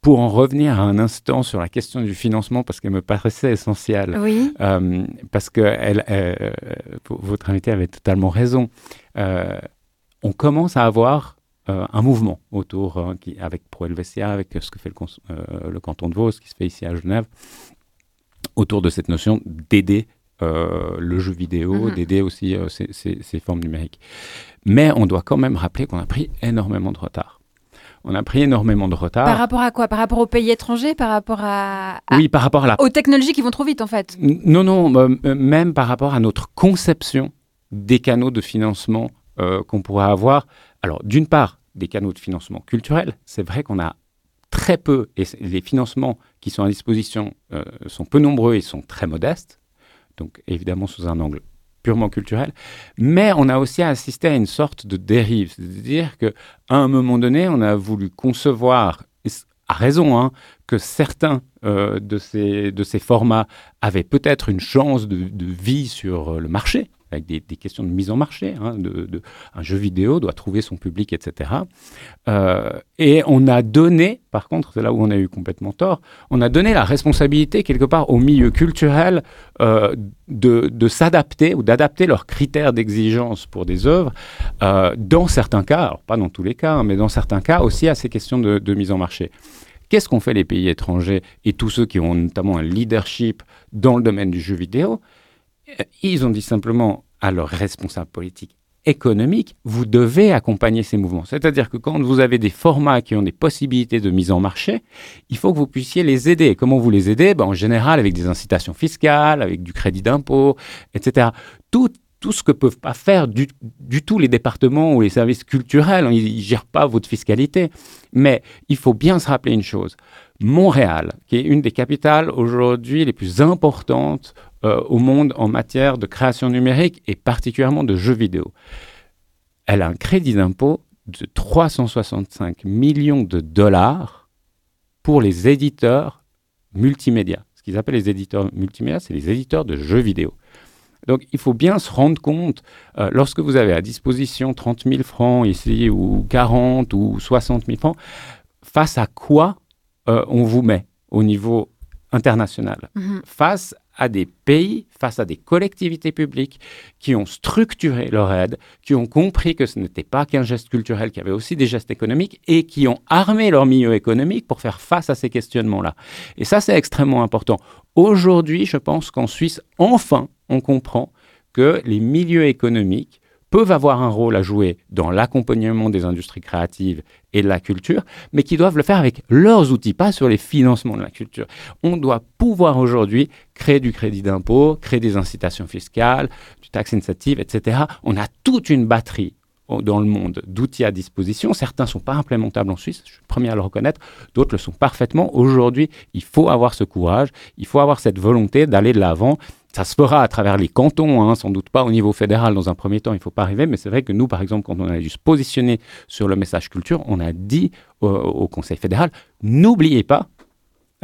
pour en revenir à un instant sur la question du financement, parce qu'elle me paraissait essentielle, oui. euh, parce que elle, euh, votre invité avait totalement raison, euh, on commence à avoir euh, un mouvement autour, hein, qui, avec ProLVCA, avec ce que fait le, le, canton de Vaud, ce qui se fait ici à Genève, autour de cette notion d'aider le jeu vidéo, mm -hmm. d'aider aussi ces, ces, ces formes numériques. Mais on doit quand même rappeler qu'on a pris énormément de retard on a pris énormément de retard. Par rapport à quoi? Par rapport aux pays étrangers? Par rapport à, à, Oui, par rapport à la... Aux technologies qui vont trop vite, en fait? Non, non, euh, même par rapport à notre conception des canaux de financement euh, qu'on pourrait avoir. Alors, d'une part, des canaux de financement culturels. C'est vrai qu'on a très peu, et les financements qui sont à disposition euh, sont peu nombreux et sont très modestes. Donc, évidemment, sous un angle purement culturel, mais on a aussi assisté à une sorte de dérive, c'est-à-dire qu'à un moment donné, on a voulu concevoir, à raison, hein, que certains euh, de, ces, de ces formats avaient peut-être une chance de vie sur le marché, avec des, questions de mise en marché. Hein, de, un jeu vidéo doit trouver son public, etc. Euh, et on a donné, par contre, c'est là où on a eu complètement tort, on a donné la responsabilité quelque part au milieu culturel euh, de, s'adapter ou d'adapter leurs critères d'exigence pour des œuvres, euh, dans certains cas, pas dans tous les cas, hein, mais dans certains cas aussi à ces questions de, de mise en marché. Qu'est-ce qu'ont fait les pays étrangers et tous ceux qui ont notamment un leadership dans le domaine du jeu vidéo? Ils ont dit simplement à leurs responsables politiques économique, vous devez accompagner ces mouvements. C'est-à-dire que quand vous avez des formats qui ont des possibilités de mise en marché, il faut que vous puissiez les aider. Comment vous les aidez? Ben, En général, avec des incitations fiscales, avec du crédit d'impôt, etc. Tout, tout ce que peuvent pas faire du, du, tout les départements ou les services culturels. Ils ne gèrent pas votre fiscalité. Mais il faut bien se rappeler une chose. Montréal, qui est une des capitales aujourd'hui les plus importantes euh, au monde en matière de création numérique et particulièrement de jeux vidéo. Elle a un crédit d'impôt de 365 millions de dollars pour les éditeurs multimédia. Ce qu'ils appellent les éditeurs multimédia, c'est les éditeurs de jeux vidéo. Donc il faut bien se rendre compte, euh, lorsque vous avez à disposition 30 000 francs ici, ou 40 ou 60 000 francs, face à quoi euh, on vous met au niveau international? Mhm. Face à des pays, face à des collectivités publiques qui ont structuré leur aide, qui ont compris que ce n'était pas qu'un geste culturel, qu'il y avait aussi des gestes économiques et qui ont armé leur milieu économique pour faire face à ces questionnements-là. Et ça, c'est extrêmement important. Aujourd'hui, je pense qu'en Suisse, enfin, on comprend que les milieux économiques peuvent avoir un rôle à jouer dans l'accompagnement des industries créatives et de la culture, mais qui doivent le faire avec leurs outils, pas sur les financements de la culture. On doit pouvoir aujourd'hui créer du crédit d'impôt, créer des incitations fiscales, du tax incentive, etc. On a toute une batterie dans le monde d'outils à disposition. Certains ne sont pas implémentables en Suisse, je suis le premier à le reconnaître, d'autres le sont parfaitement. Aujourd'hui, il faut avoir ce courage, il faut avoir cette volonté d'aller de l'avant. Ça se fera à travers les cantons, hein, sans doute pas au niveau fédéral dans un premier temps, il ne faut pas arriver, mais c'est vrai que nous, par exemple, quand on a dû se positionner sur le message culture, on a dit au, Conseil fédéral, n'oubliez pas,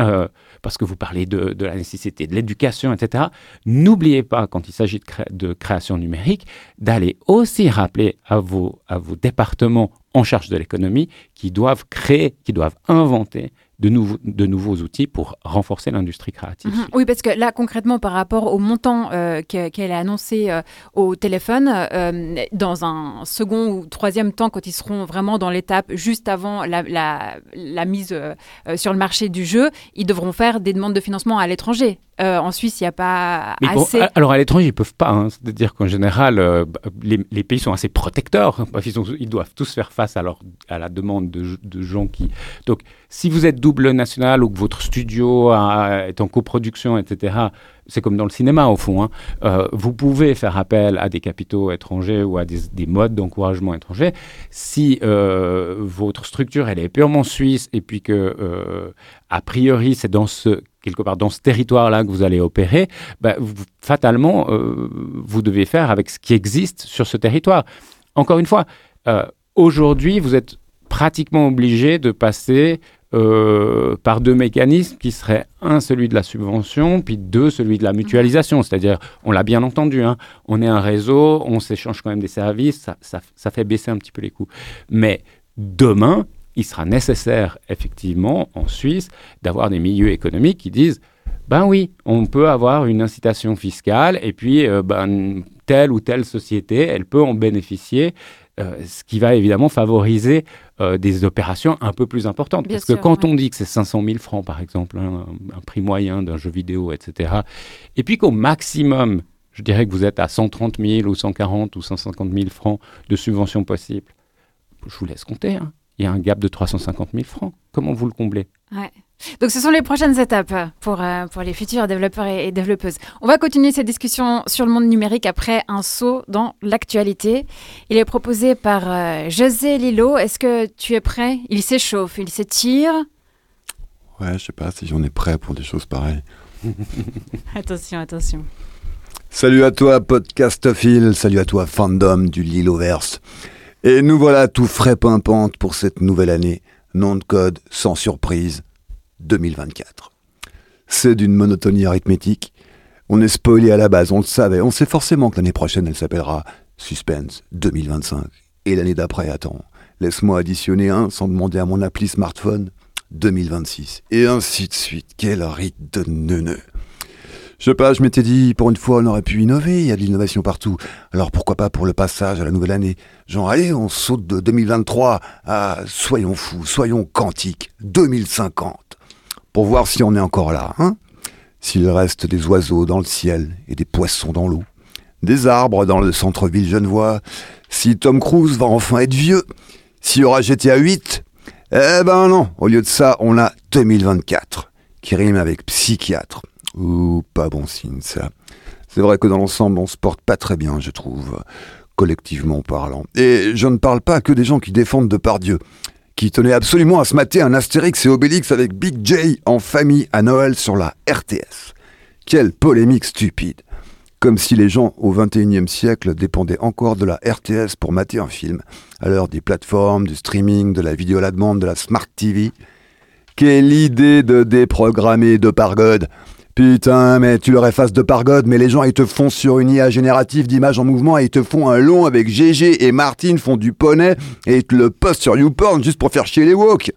euh, parce que vous parlez de, la nécessité de l'éducation, etc. N'oubliez pas, quand il s'agit de création numérique, d'aller aussi rappeler à vos, à vos départements en charge de l'économie qui doivent créer, qui doivent inventer de, nouveaux outils pour renforcer l'industrie créative. Mhm. Oui, parce que là, concrètement, par rapport au montant euh, que- qu'elle a annoncé euh, au téléphone, euh, dans un second ou troisième temps, quand ils seront vraiment dans l'étape juste avant la, mise sur le marché du jeu, ils devront faire des demandes de financement à l'étranger. Euh, en Suisse, il n'y a pas Mais assez. alors à l'étranger, ils peuvent pas. hein. C'est-à-dire qu'en général, euh, bah, les, les pays sont assez protecteurs. Ils doivent tous faire face à, leur, à la demande de, de gens qui. Donc, si vous êtes double national ou que votre studio a- est en coproduction, etc., c'est comme dans le cinéma au fond. hein. Euh, vous pouvez faire appel à des capitaux étrangers ou à des, des modes d'encouragement étrangers. Si votre structure elle est purement suisse et puis que a priori c'est dans ce quelque part dans ce territoire-là que vous allez opérer, bah, vous- fatalement euh, vous devez faire avec ce qui existe sur ce territoire. Encore une fois, euh, aujourd'hui vous êtes pratiquement obligé de passer euh, par deux mécanismes qui seraient un celui de la subvention, puis deux celui de la mutualisation. C'est-à-dire, on l'a bien entendu, hein, on est un réseau, on s'échange quand même des services, ça, ça- ça fait baisser un petit peu les coûts. Mais demain, il sera nécessaire effectivement en Suisse d'avoir des milieux économiques qui disent ben oui, on peut avoir une incitation fiscale et puis euh, ben, telle ou telle société, elle peut en bénéficier, euh, ce qui va évidemment favoriser euh, des opérations un peu plus importantes. Bien Parce que quand ouais. on dit que c'est 500 000 francs, par exemple, hein, un, prix moyen d'un jeu vidéo, etc., et puis qu'au maximum, je dirais que vous êtes à 130 000 ou 140 ou 150 000 francs de subvention possible, je vous laisse compter. hein. Il y a un gap de 350 000 francs. Comment vous le comblez? Ouais. Donc, ce sont les prochaines étapes pour, euh, pour les futurs développeurs et, et développeuses. On va continuer cette discussion sur le monde numérique après un saut dans l'actualité. Il est proposé par euh, José Lilo. Est-ce que tu es prêt? Il s'échauffe, il s'étire. Ouais, je sais pas si j'en ai prêt pour des choses pareilles. Attention, attention. Salut à toi, podcastophile. Salut à toi, fandom du Liloverse. Et nous voilà tout frais pimpante pour cette nouvelle année. Nom de code, sans surprise, 2024. C'est d'une monotonie arithmétique. On est spoilé à la base, on le savait. On sait forcément que l'année prochaine, elle s'appellera Suspense 2025. Et l'année d'après, attends, laisse-moi additionner un sans demander à mon appli smartphone, 2026. Et ainsi de suite. Quel rite de neuneu. Je sais pas, je m'étais dit, pour une fois, on aurait pu innover, il y a de l'innovation partout. Alors pourquoi pas pour le passage à la nouvelle année? Genre, allez, on saute de 2023 à, soyons fous, soyons quantiques, 2050. Pour voir si on est encore là, hein S'il reste des oiseaux dans le ciel et des poissons dans l'eau, des arbres dans le centre-ville genevois, si Tom Cruise va enfin être vieux, s'il y aura GTA 8, eh ben non, au lieu de ça, on a 2024, qui rime avec psychiatre. Ouh, pas bon signe ça. C'est vrai que dans l'ensemble, on se porte pas très bien, je trouve, collectivement parlant. Et je ne parle pas que des gens qui défendent de par Dieu, qui tenaient absolument à se mater un Astérix et Obélix avec Big J en famille à Noël sur la RTS. Quelle polémique stupide comme si les gens au XXIe siècle dépendaient encore de la RTS pour mater un film, à l'heure des plateformes, du streaming, de la vidéo à la demande, de la Smart TV. Quelle idée de déprogrammer de Pargod Putain, mais tu leur effaces de Pargod, mais les gens ils te font sur une IA générative d'images en mouvement et ils te font un long avec GG et Martine font du poney et ils te le postent sur YouPorn juste pour faire chier les woke.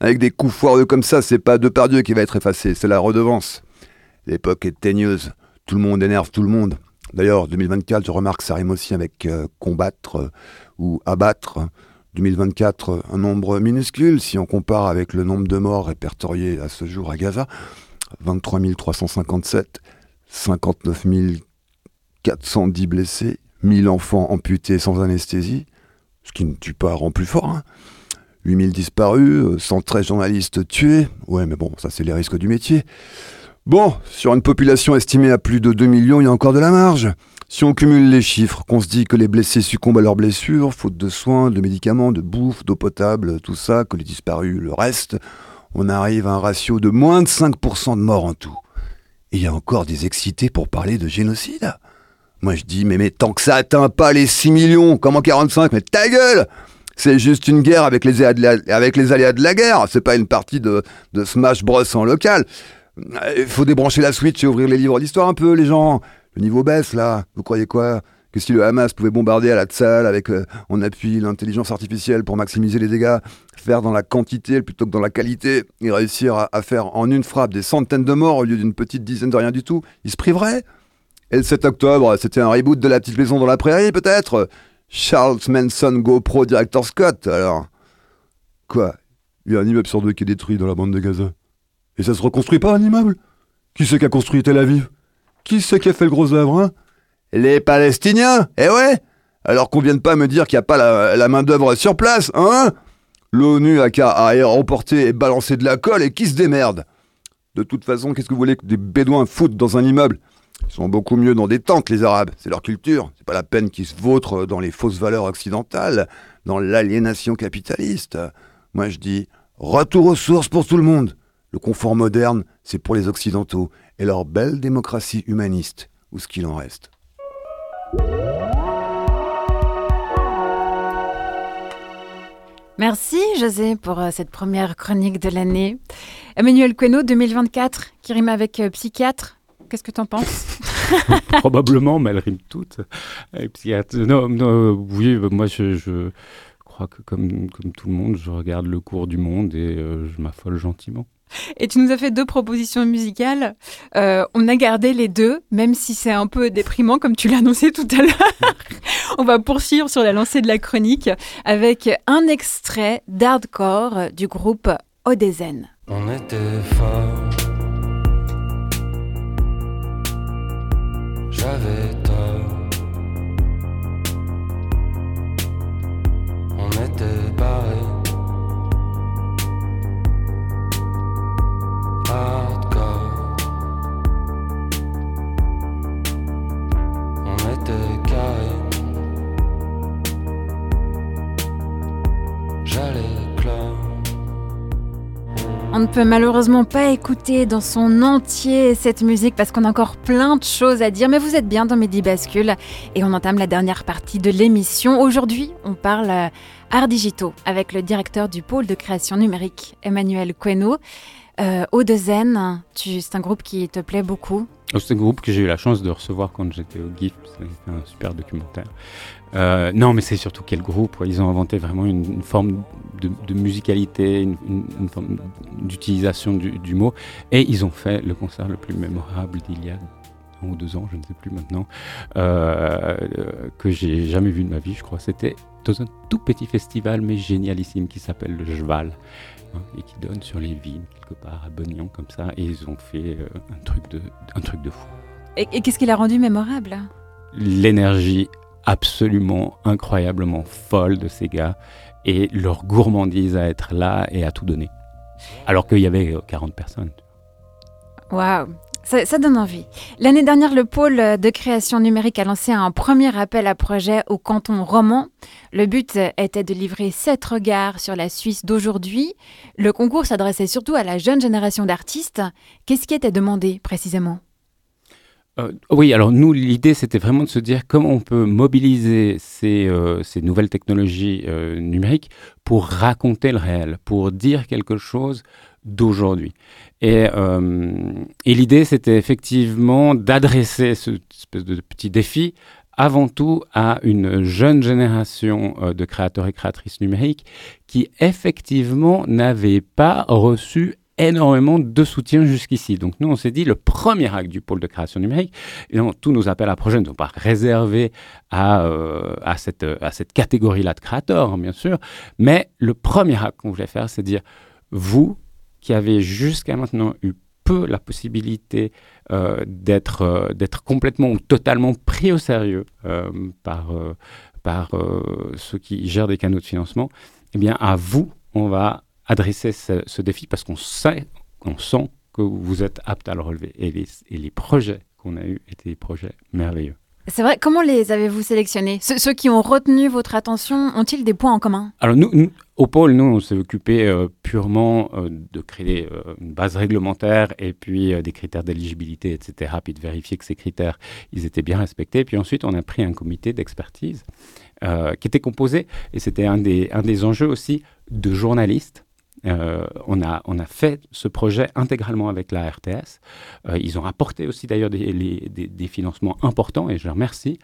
Avec des coups foireux comme ça, c'est pas de Dieu qui va être effacé, c'est la redevance. L'époque est teigneuse. Tout le monde énerve tout le monde. D'ailleurs, 2024, je remarque, ça rime aussi avec euh, combattre euh, ou abattre. 2024, un nombre minuscule si on compare avec le nombre de morts répertoriés à ce jour à Gaza. 23 357, 59 410 blessés, 1000 enfants amputés sans anesthésie, ce qui ne tue pas rend plus fort. Hein. 8000 disparus, 113 euh, journalistes tués. Ouais, mais bon, ça c'est les risques du métier. Bon, sur une population estimée à plus de 2 millions, il y a encore de la marge. Si on cumule les chiffres, qu'on se dit que les blessés succombent à leurs blessures, faute de soins, de médicaments, de bouffe, d'eau potable, tout ça, que les disparus le reste, on arrive à un ratio de moins de 5% de morts en tout. Il y a encore des excités pour parler de génocide. Moi je dis, mais, tant que ça atteint pas les 6 millions, comment 45 Mais ta gueule c'est juste une guerre avec les, avec aléas de la guerre. C'est pas une partie de, de Smash Bros en local. Il faut débrancher la Switch et ouvrir les livres d'histoire un peu, les gens. Le niveau baisse, là. Vous croyez quoi? Que si le Hamas pouvait bombarder à la salle avec euh, en appui l'intelligence artificielle pour maximiser les dégâts, faire dans la quantité plutôt que dans la qualité, et réussir à, faire en une frappe des centaines de morts au lieu d'une petite dizaine de rien du tout, il se priverait? Et le 7 octobre, c'était un reboot de la petite maison dans la prairie, peut-être? Charles Manson GoPro Director Scott, alors. Quoi? Il y a un immeuble sur deux qui est détruit dans la bande de Gaza. Et ça se reconstruit pas un immeuble? Qui c'est qui a construit Tel Aviv? Qui c'est qui a fait le gros œuvre hein? Les Palestiniens Eh ouais Alors qu'on vienne pas me dire qu'il n'y a pas la, main-d'œuvre sur place, hein L'ONU a qu'à remporter et balancer de la colle et qui se démerde De toute façon, qu'est-ce que vous voulez que des bédouins foutent dans un immeuble? Ils sont beaucoup mieux dans des tentes, les Arabes. C'est leur culture. C'est pas la peine qu'ils se vautrent dans les fausses valeurs occidentales, dans l'aliénation capitaliste. Moi, je dis retour aux sources pour tout le monde. Le confort moderne, c'est pour les Occidentaux et leur belle démocratie humaniste, ou ce qu'il en reste. Merci José pour euh, cette première chronique de l'année. Emmanuel Queno 2024 qui rime avec euh, psychiatre. Qu'est-ce que tu en penses? Probablement, mais elle rime toutes psychiatre. Non, oui, moi je, crois que comme, comme tout le monde, je regarde le cours du monde et euh, je m'affole gentiment. Et tu nous as fait deux propositions musicales. Euh, on a gardé les deux, même si c'est un peu déprimant, comme tu l'as annoncé tout à l'heure. on va poursuivre sur la lancée de la chronique avec un extrait d'hardcore du groupe Odezen. On était fort. J'avais tort. On était barrés. On ne peut malheureusement pas écouter dans son entier cette musique parce qu'on a encore plein de choses à dire, mais vous êtes bien dans Midi Bascule et on entame la dernière partie de l'émission. Aujourd'hui, on parle euh, art digitaux avec le directeur du pôle de création numérique, Emmanuel Queno. Euh, Odezen, c'est un groupe qui te plaît beaucoup oh, C'est un groupe que j'ai eu la chance de recevoir quand j'étais au GIF, c'était un super documentaire. Euh, non, mais c'est surtout quel groupe. Ils ont inventé vraiment une, forme de, musicalité, une, forme d'utilisation du, mot. Et ils ont fait le concert le plus mémorable d'il y a un ou deux ans, je ne sais plus maintenant, euh, que j'ai jamais vu de ma vie, je crois. C'était dans un tout petit festival, mais génialissime, qui s'appelle le Jval. Hein, et qui donne sur les vignes, quelque part à Bognan, comme ça. Et ils ont fait euh, un, truc de, un truc de fou. Et, qu'est-ce qui l'a rendu mémorable? L'énergie absolument incroyablement folle de ces gars et leur gourmandise à être là et à tout donner. Alors qu'il y avait 40 personnes. Waouh ça, donne envie. L'année dernière, le pôle de création numérique a lancé un premier appel à projet au canton roman. Le but était de livrer sept regards sur la Suisse d'aujourd'hui. Le concours s'adressait surtout à la jeune génération d'artistes. Qu'est-ce qui était demandé précisément? Euh, oui, alors nous, l'idée, c'était vraiment de se dire comment on peut mobiliser ces, euh, nouvelles technologies euh, numériques pour raconter le réel, pour dire quelque chose d'aujourd'hui. Et, et l'idée, c'était effectivement d'adresser ce espèce de petit défi avant tout à une jeune génération de créateurs et créatrices numériques qui effectivement n'avaient pas reçu énormément de soutien jusqu'ici. Donc nous, on s'est dit, le premier acte du pôle de création numérique, et tous nos appels à projets ne sont pas réservés à, euh, cette catégorie-là de créateurs, hein, bien sûr, mais le premier acte qu'on voulait faire, c'est dire, vous qui avez jusqu'à maintenant eu peu la possibilité euh, d'être euh, d'être complètement ou totalement pris au sérieux euh, par, par ceux qui gèrent des canaux de financement, eh bien, à vous, on va adresser ce, ce défi parce qu'on sait, on sent que vous êtes apte à le relever. Et les, et les projets qu'on a eus étaient des projets merveilleux. C'est vrai, comment les avez-vous sélectionnés? Ceux, qui ont retenu votre attention ont-ils des points en commun? Alors nous, au pôle, nous, on s'est occupé euh, purement euh, de créer euh, une base réglementaire et puis des critères d'éligibilité, etc., puis de vérifier que ces critères, ils étaient bien respectés. Puis ensuite, on a pris un comité d'expertise qui était composé, et c'était un des, un des enjeux aussi, de journalistes euh, on, a, on a fait ce projet intégralement avec la RTS. Euh, ils ont apporté aussi d'ailleurs des, des, financements importants et je les remercie.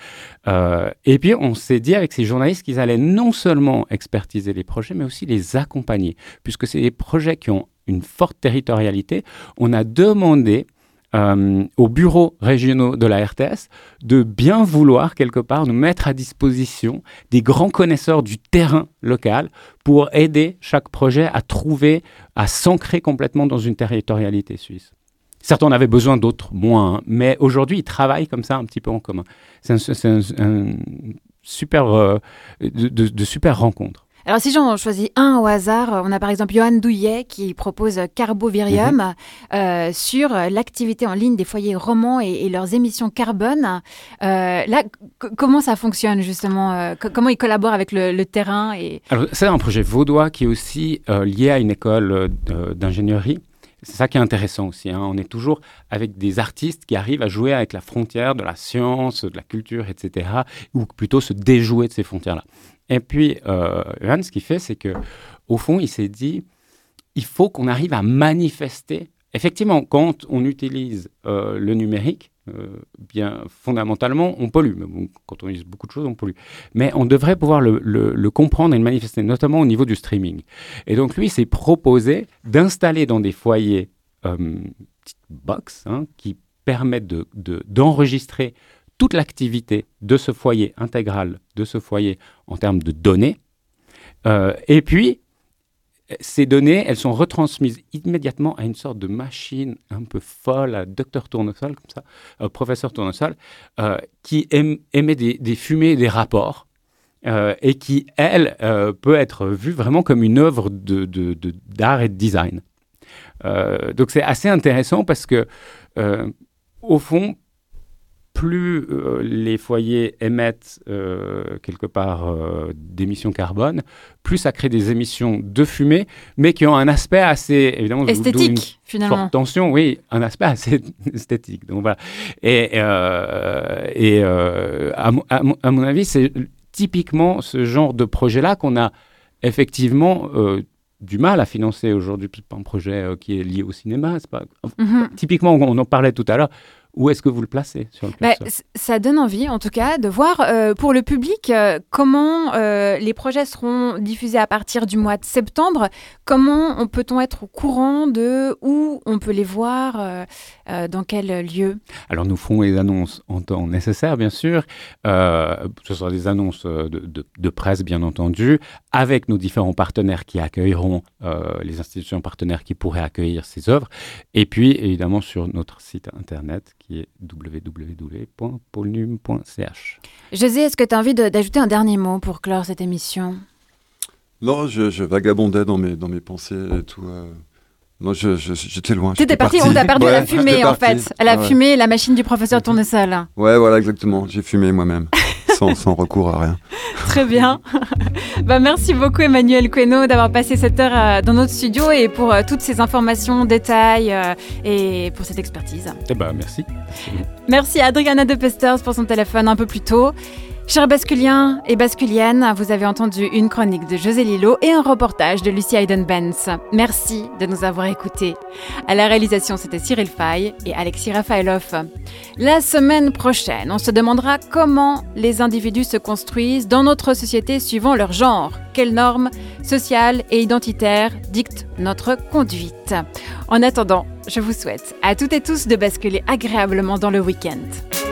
Euh, et puis on s'est dit avec ces journalistes qu'ils allaient non seulement expertiser les projets, mais aussi les accompagner, puisque c'est des projets qui ont une forte territorialité. On a demandé euh, aux bureaux régionaux de la RTS de bien vouloir quelque part nous mettre à disposition des grands connaisseurs du terrain local pour aider chaque projet à trouver, à s'ancrer complètement dans une territorialité suisse. Certes, on avait besoin d'autres moins, hein, mais aujourd'hui, ils travaillent comme ça un petit peu en commun. C'est un, super, euh, de, de super rencontres. Alors si j'en choisis un au hasard, on a par exemple Johan Douillet qui propose Carbovirium -hmm. euh, sur l'activité en ligne des foyers romans et, et leurs émissions carbone. Euh, là, comment ça fonctionne justement euh, Comment ils collaborent avec le, le terrain et... C'est un projet vaudois qui est aussi lié à une école d'ingénierie. C'est ça qui est intéressant aussi. Hein. On est toujours avec des artistes qui arrivent à jouer avec la frontière de la science, de la culture, etc., ou plutôt se déjouer de ces frontières-là. Et puis, euh, ce qu'il fait, c'est que, au fond, il s'est dit, il faut qu'on arrive à manifester. Effectivement, quand on utilise euh, le numérique, bien fondamentalement, on pollue. Quand on utilise beaucoup de choses, on pollue. Mais on devrait pouvoir le, comprendre et le manifester, notamment au niveau du streaming. Et donc, lui, s'est proposé d'installer dans des foyers euh, petites box hein, qui permettent d'enregistrer de, de, toute l'activité de ce foyer intégral, de ce foyer en termes de données. Euh, et puis, ces données, elles sont retransmises immédiatement à une sorte de machine un peu folle, à docteur Tournesol, comme ça, euh, professeur Tournesol, euh, qui émet des, fumées des rapports. Euh, et qui, elle, peut être vue vraiment comme une œuvre d'art de, de, et de design. Donc c'est assez intéressant parce que, au fond, plus euh, les foyers émettent euh, quelque part euh, d'émissions carbone, plus ça crée des émissions de fumée, mais qui ont un aspect assez évidemment esthétique finalement. Forte tension, oui, un aspect assez esthétique. Donc voilà. Et, euh, et à, à, à, mon avis, c'est typiquement ce genre de projet-là qu'on a effectivement du mal à financer aujourd'hui. C'est pas un projet qui est lié au cinéma. Pas... Mm -hmm. Typiquement, on en parlait tout à l'heure où est-ce que vous le placez sur le bah, Ça donne envie, en tout cas, de voir euh, pour le public euh, comment euh, les projets seront diffusés à partir du mois de septembre. Comment peut-on être au courant de où on peut les voir, dans quel lieu? Alors, nous ferons les annonces en temps nécessaire, bien sûr. Ce sera des annonces de, de, de, presse, bien entendu, avec nos différents partenaires qui accueilleront les institutions partenaires qui pourraient accueillir ces œuvres. Et puis, évidemment, sur notre site internet qui est www.polnum.ch. José, est-ce que tu as envie d'ajouter un dernier mot pour clore cette émission? Non, je, je, vagabondais dans mes, dans mes pensées et tout. Euh... Non, j'étais loin. Tu étais parti, on t'a perdu ouais, à la fumée en fait. À la ouais. fumée, la machine du professeur Tournesol. Ouais, voilà, exactement. J'ai fumé moi-même. sans, sans, recours à rien. Très bien. bah, merci beaucoup Emmanuel Queno d'avoir passé cette heure euh, dans notre studio et pour euh, toutes ces informations, détails euh, et pour cette expertise. Eh ben, merci. Merci à Adriana De Pesters pour son téléphone un peu plus tôt. Chers basculiens et basculiennes, vous avez entendu une chronique de José Lillo et un reportage de Lucie Hayden-Benz. Merci de nous avoir écoutés. À la réalisation, c'était Cyril Fay et Alexis Rafaelov. La semaine prochaine, on se demandera comment les individus se construisent dans notre société suivant leur genre. Quelles normes sociales et identitaires dictent notre conduite En attendant, je vous souhaite à toutes et tous de basculer agréablement dans le week-end.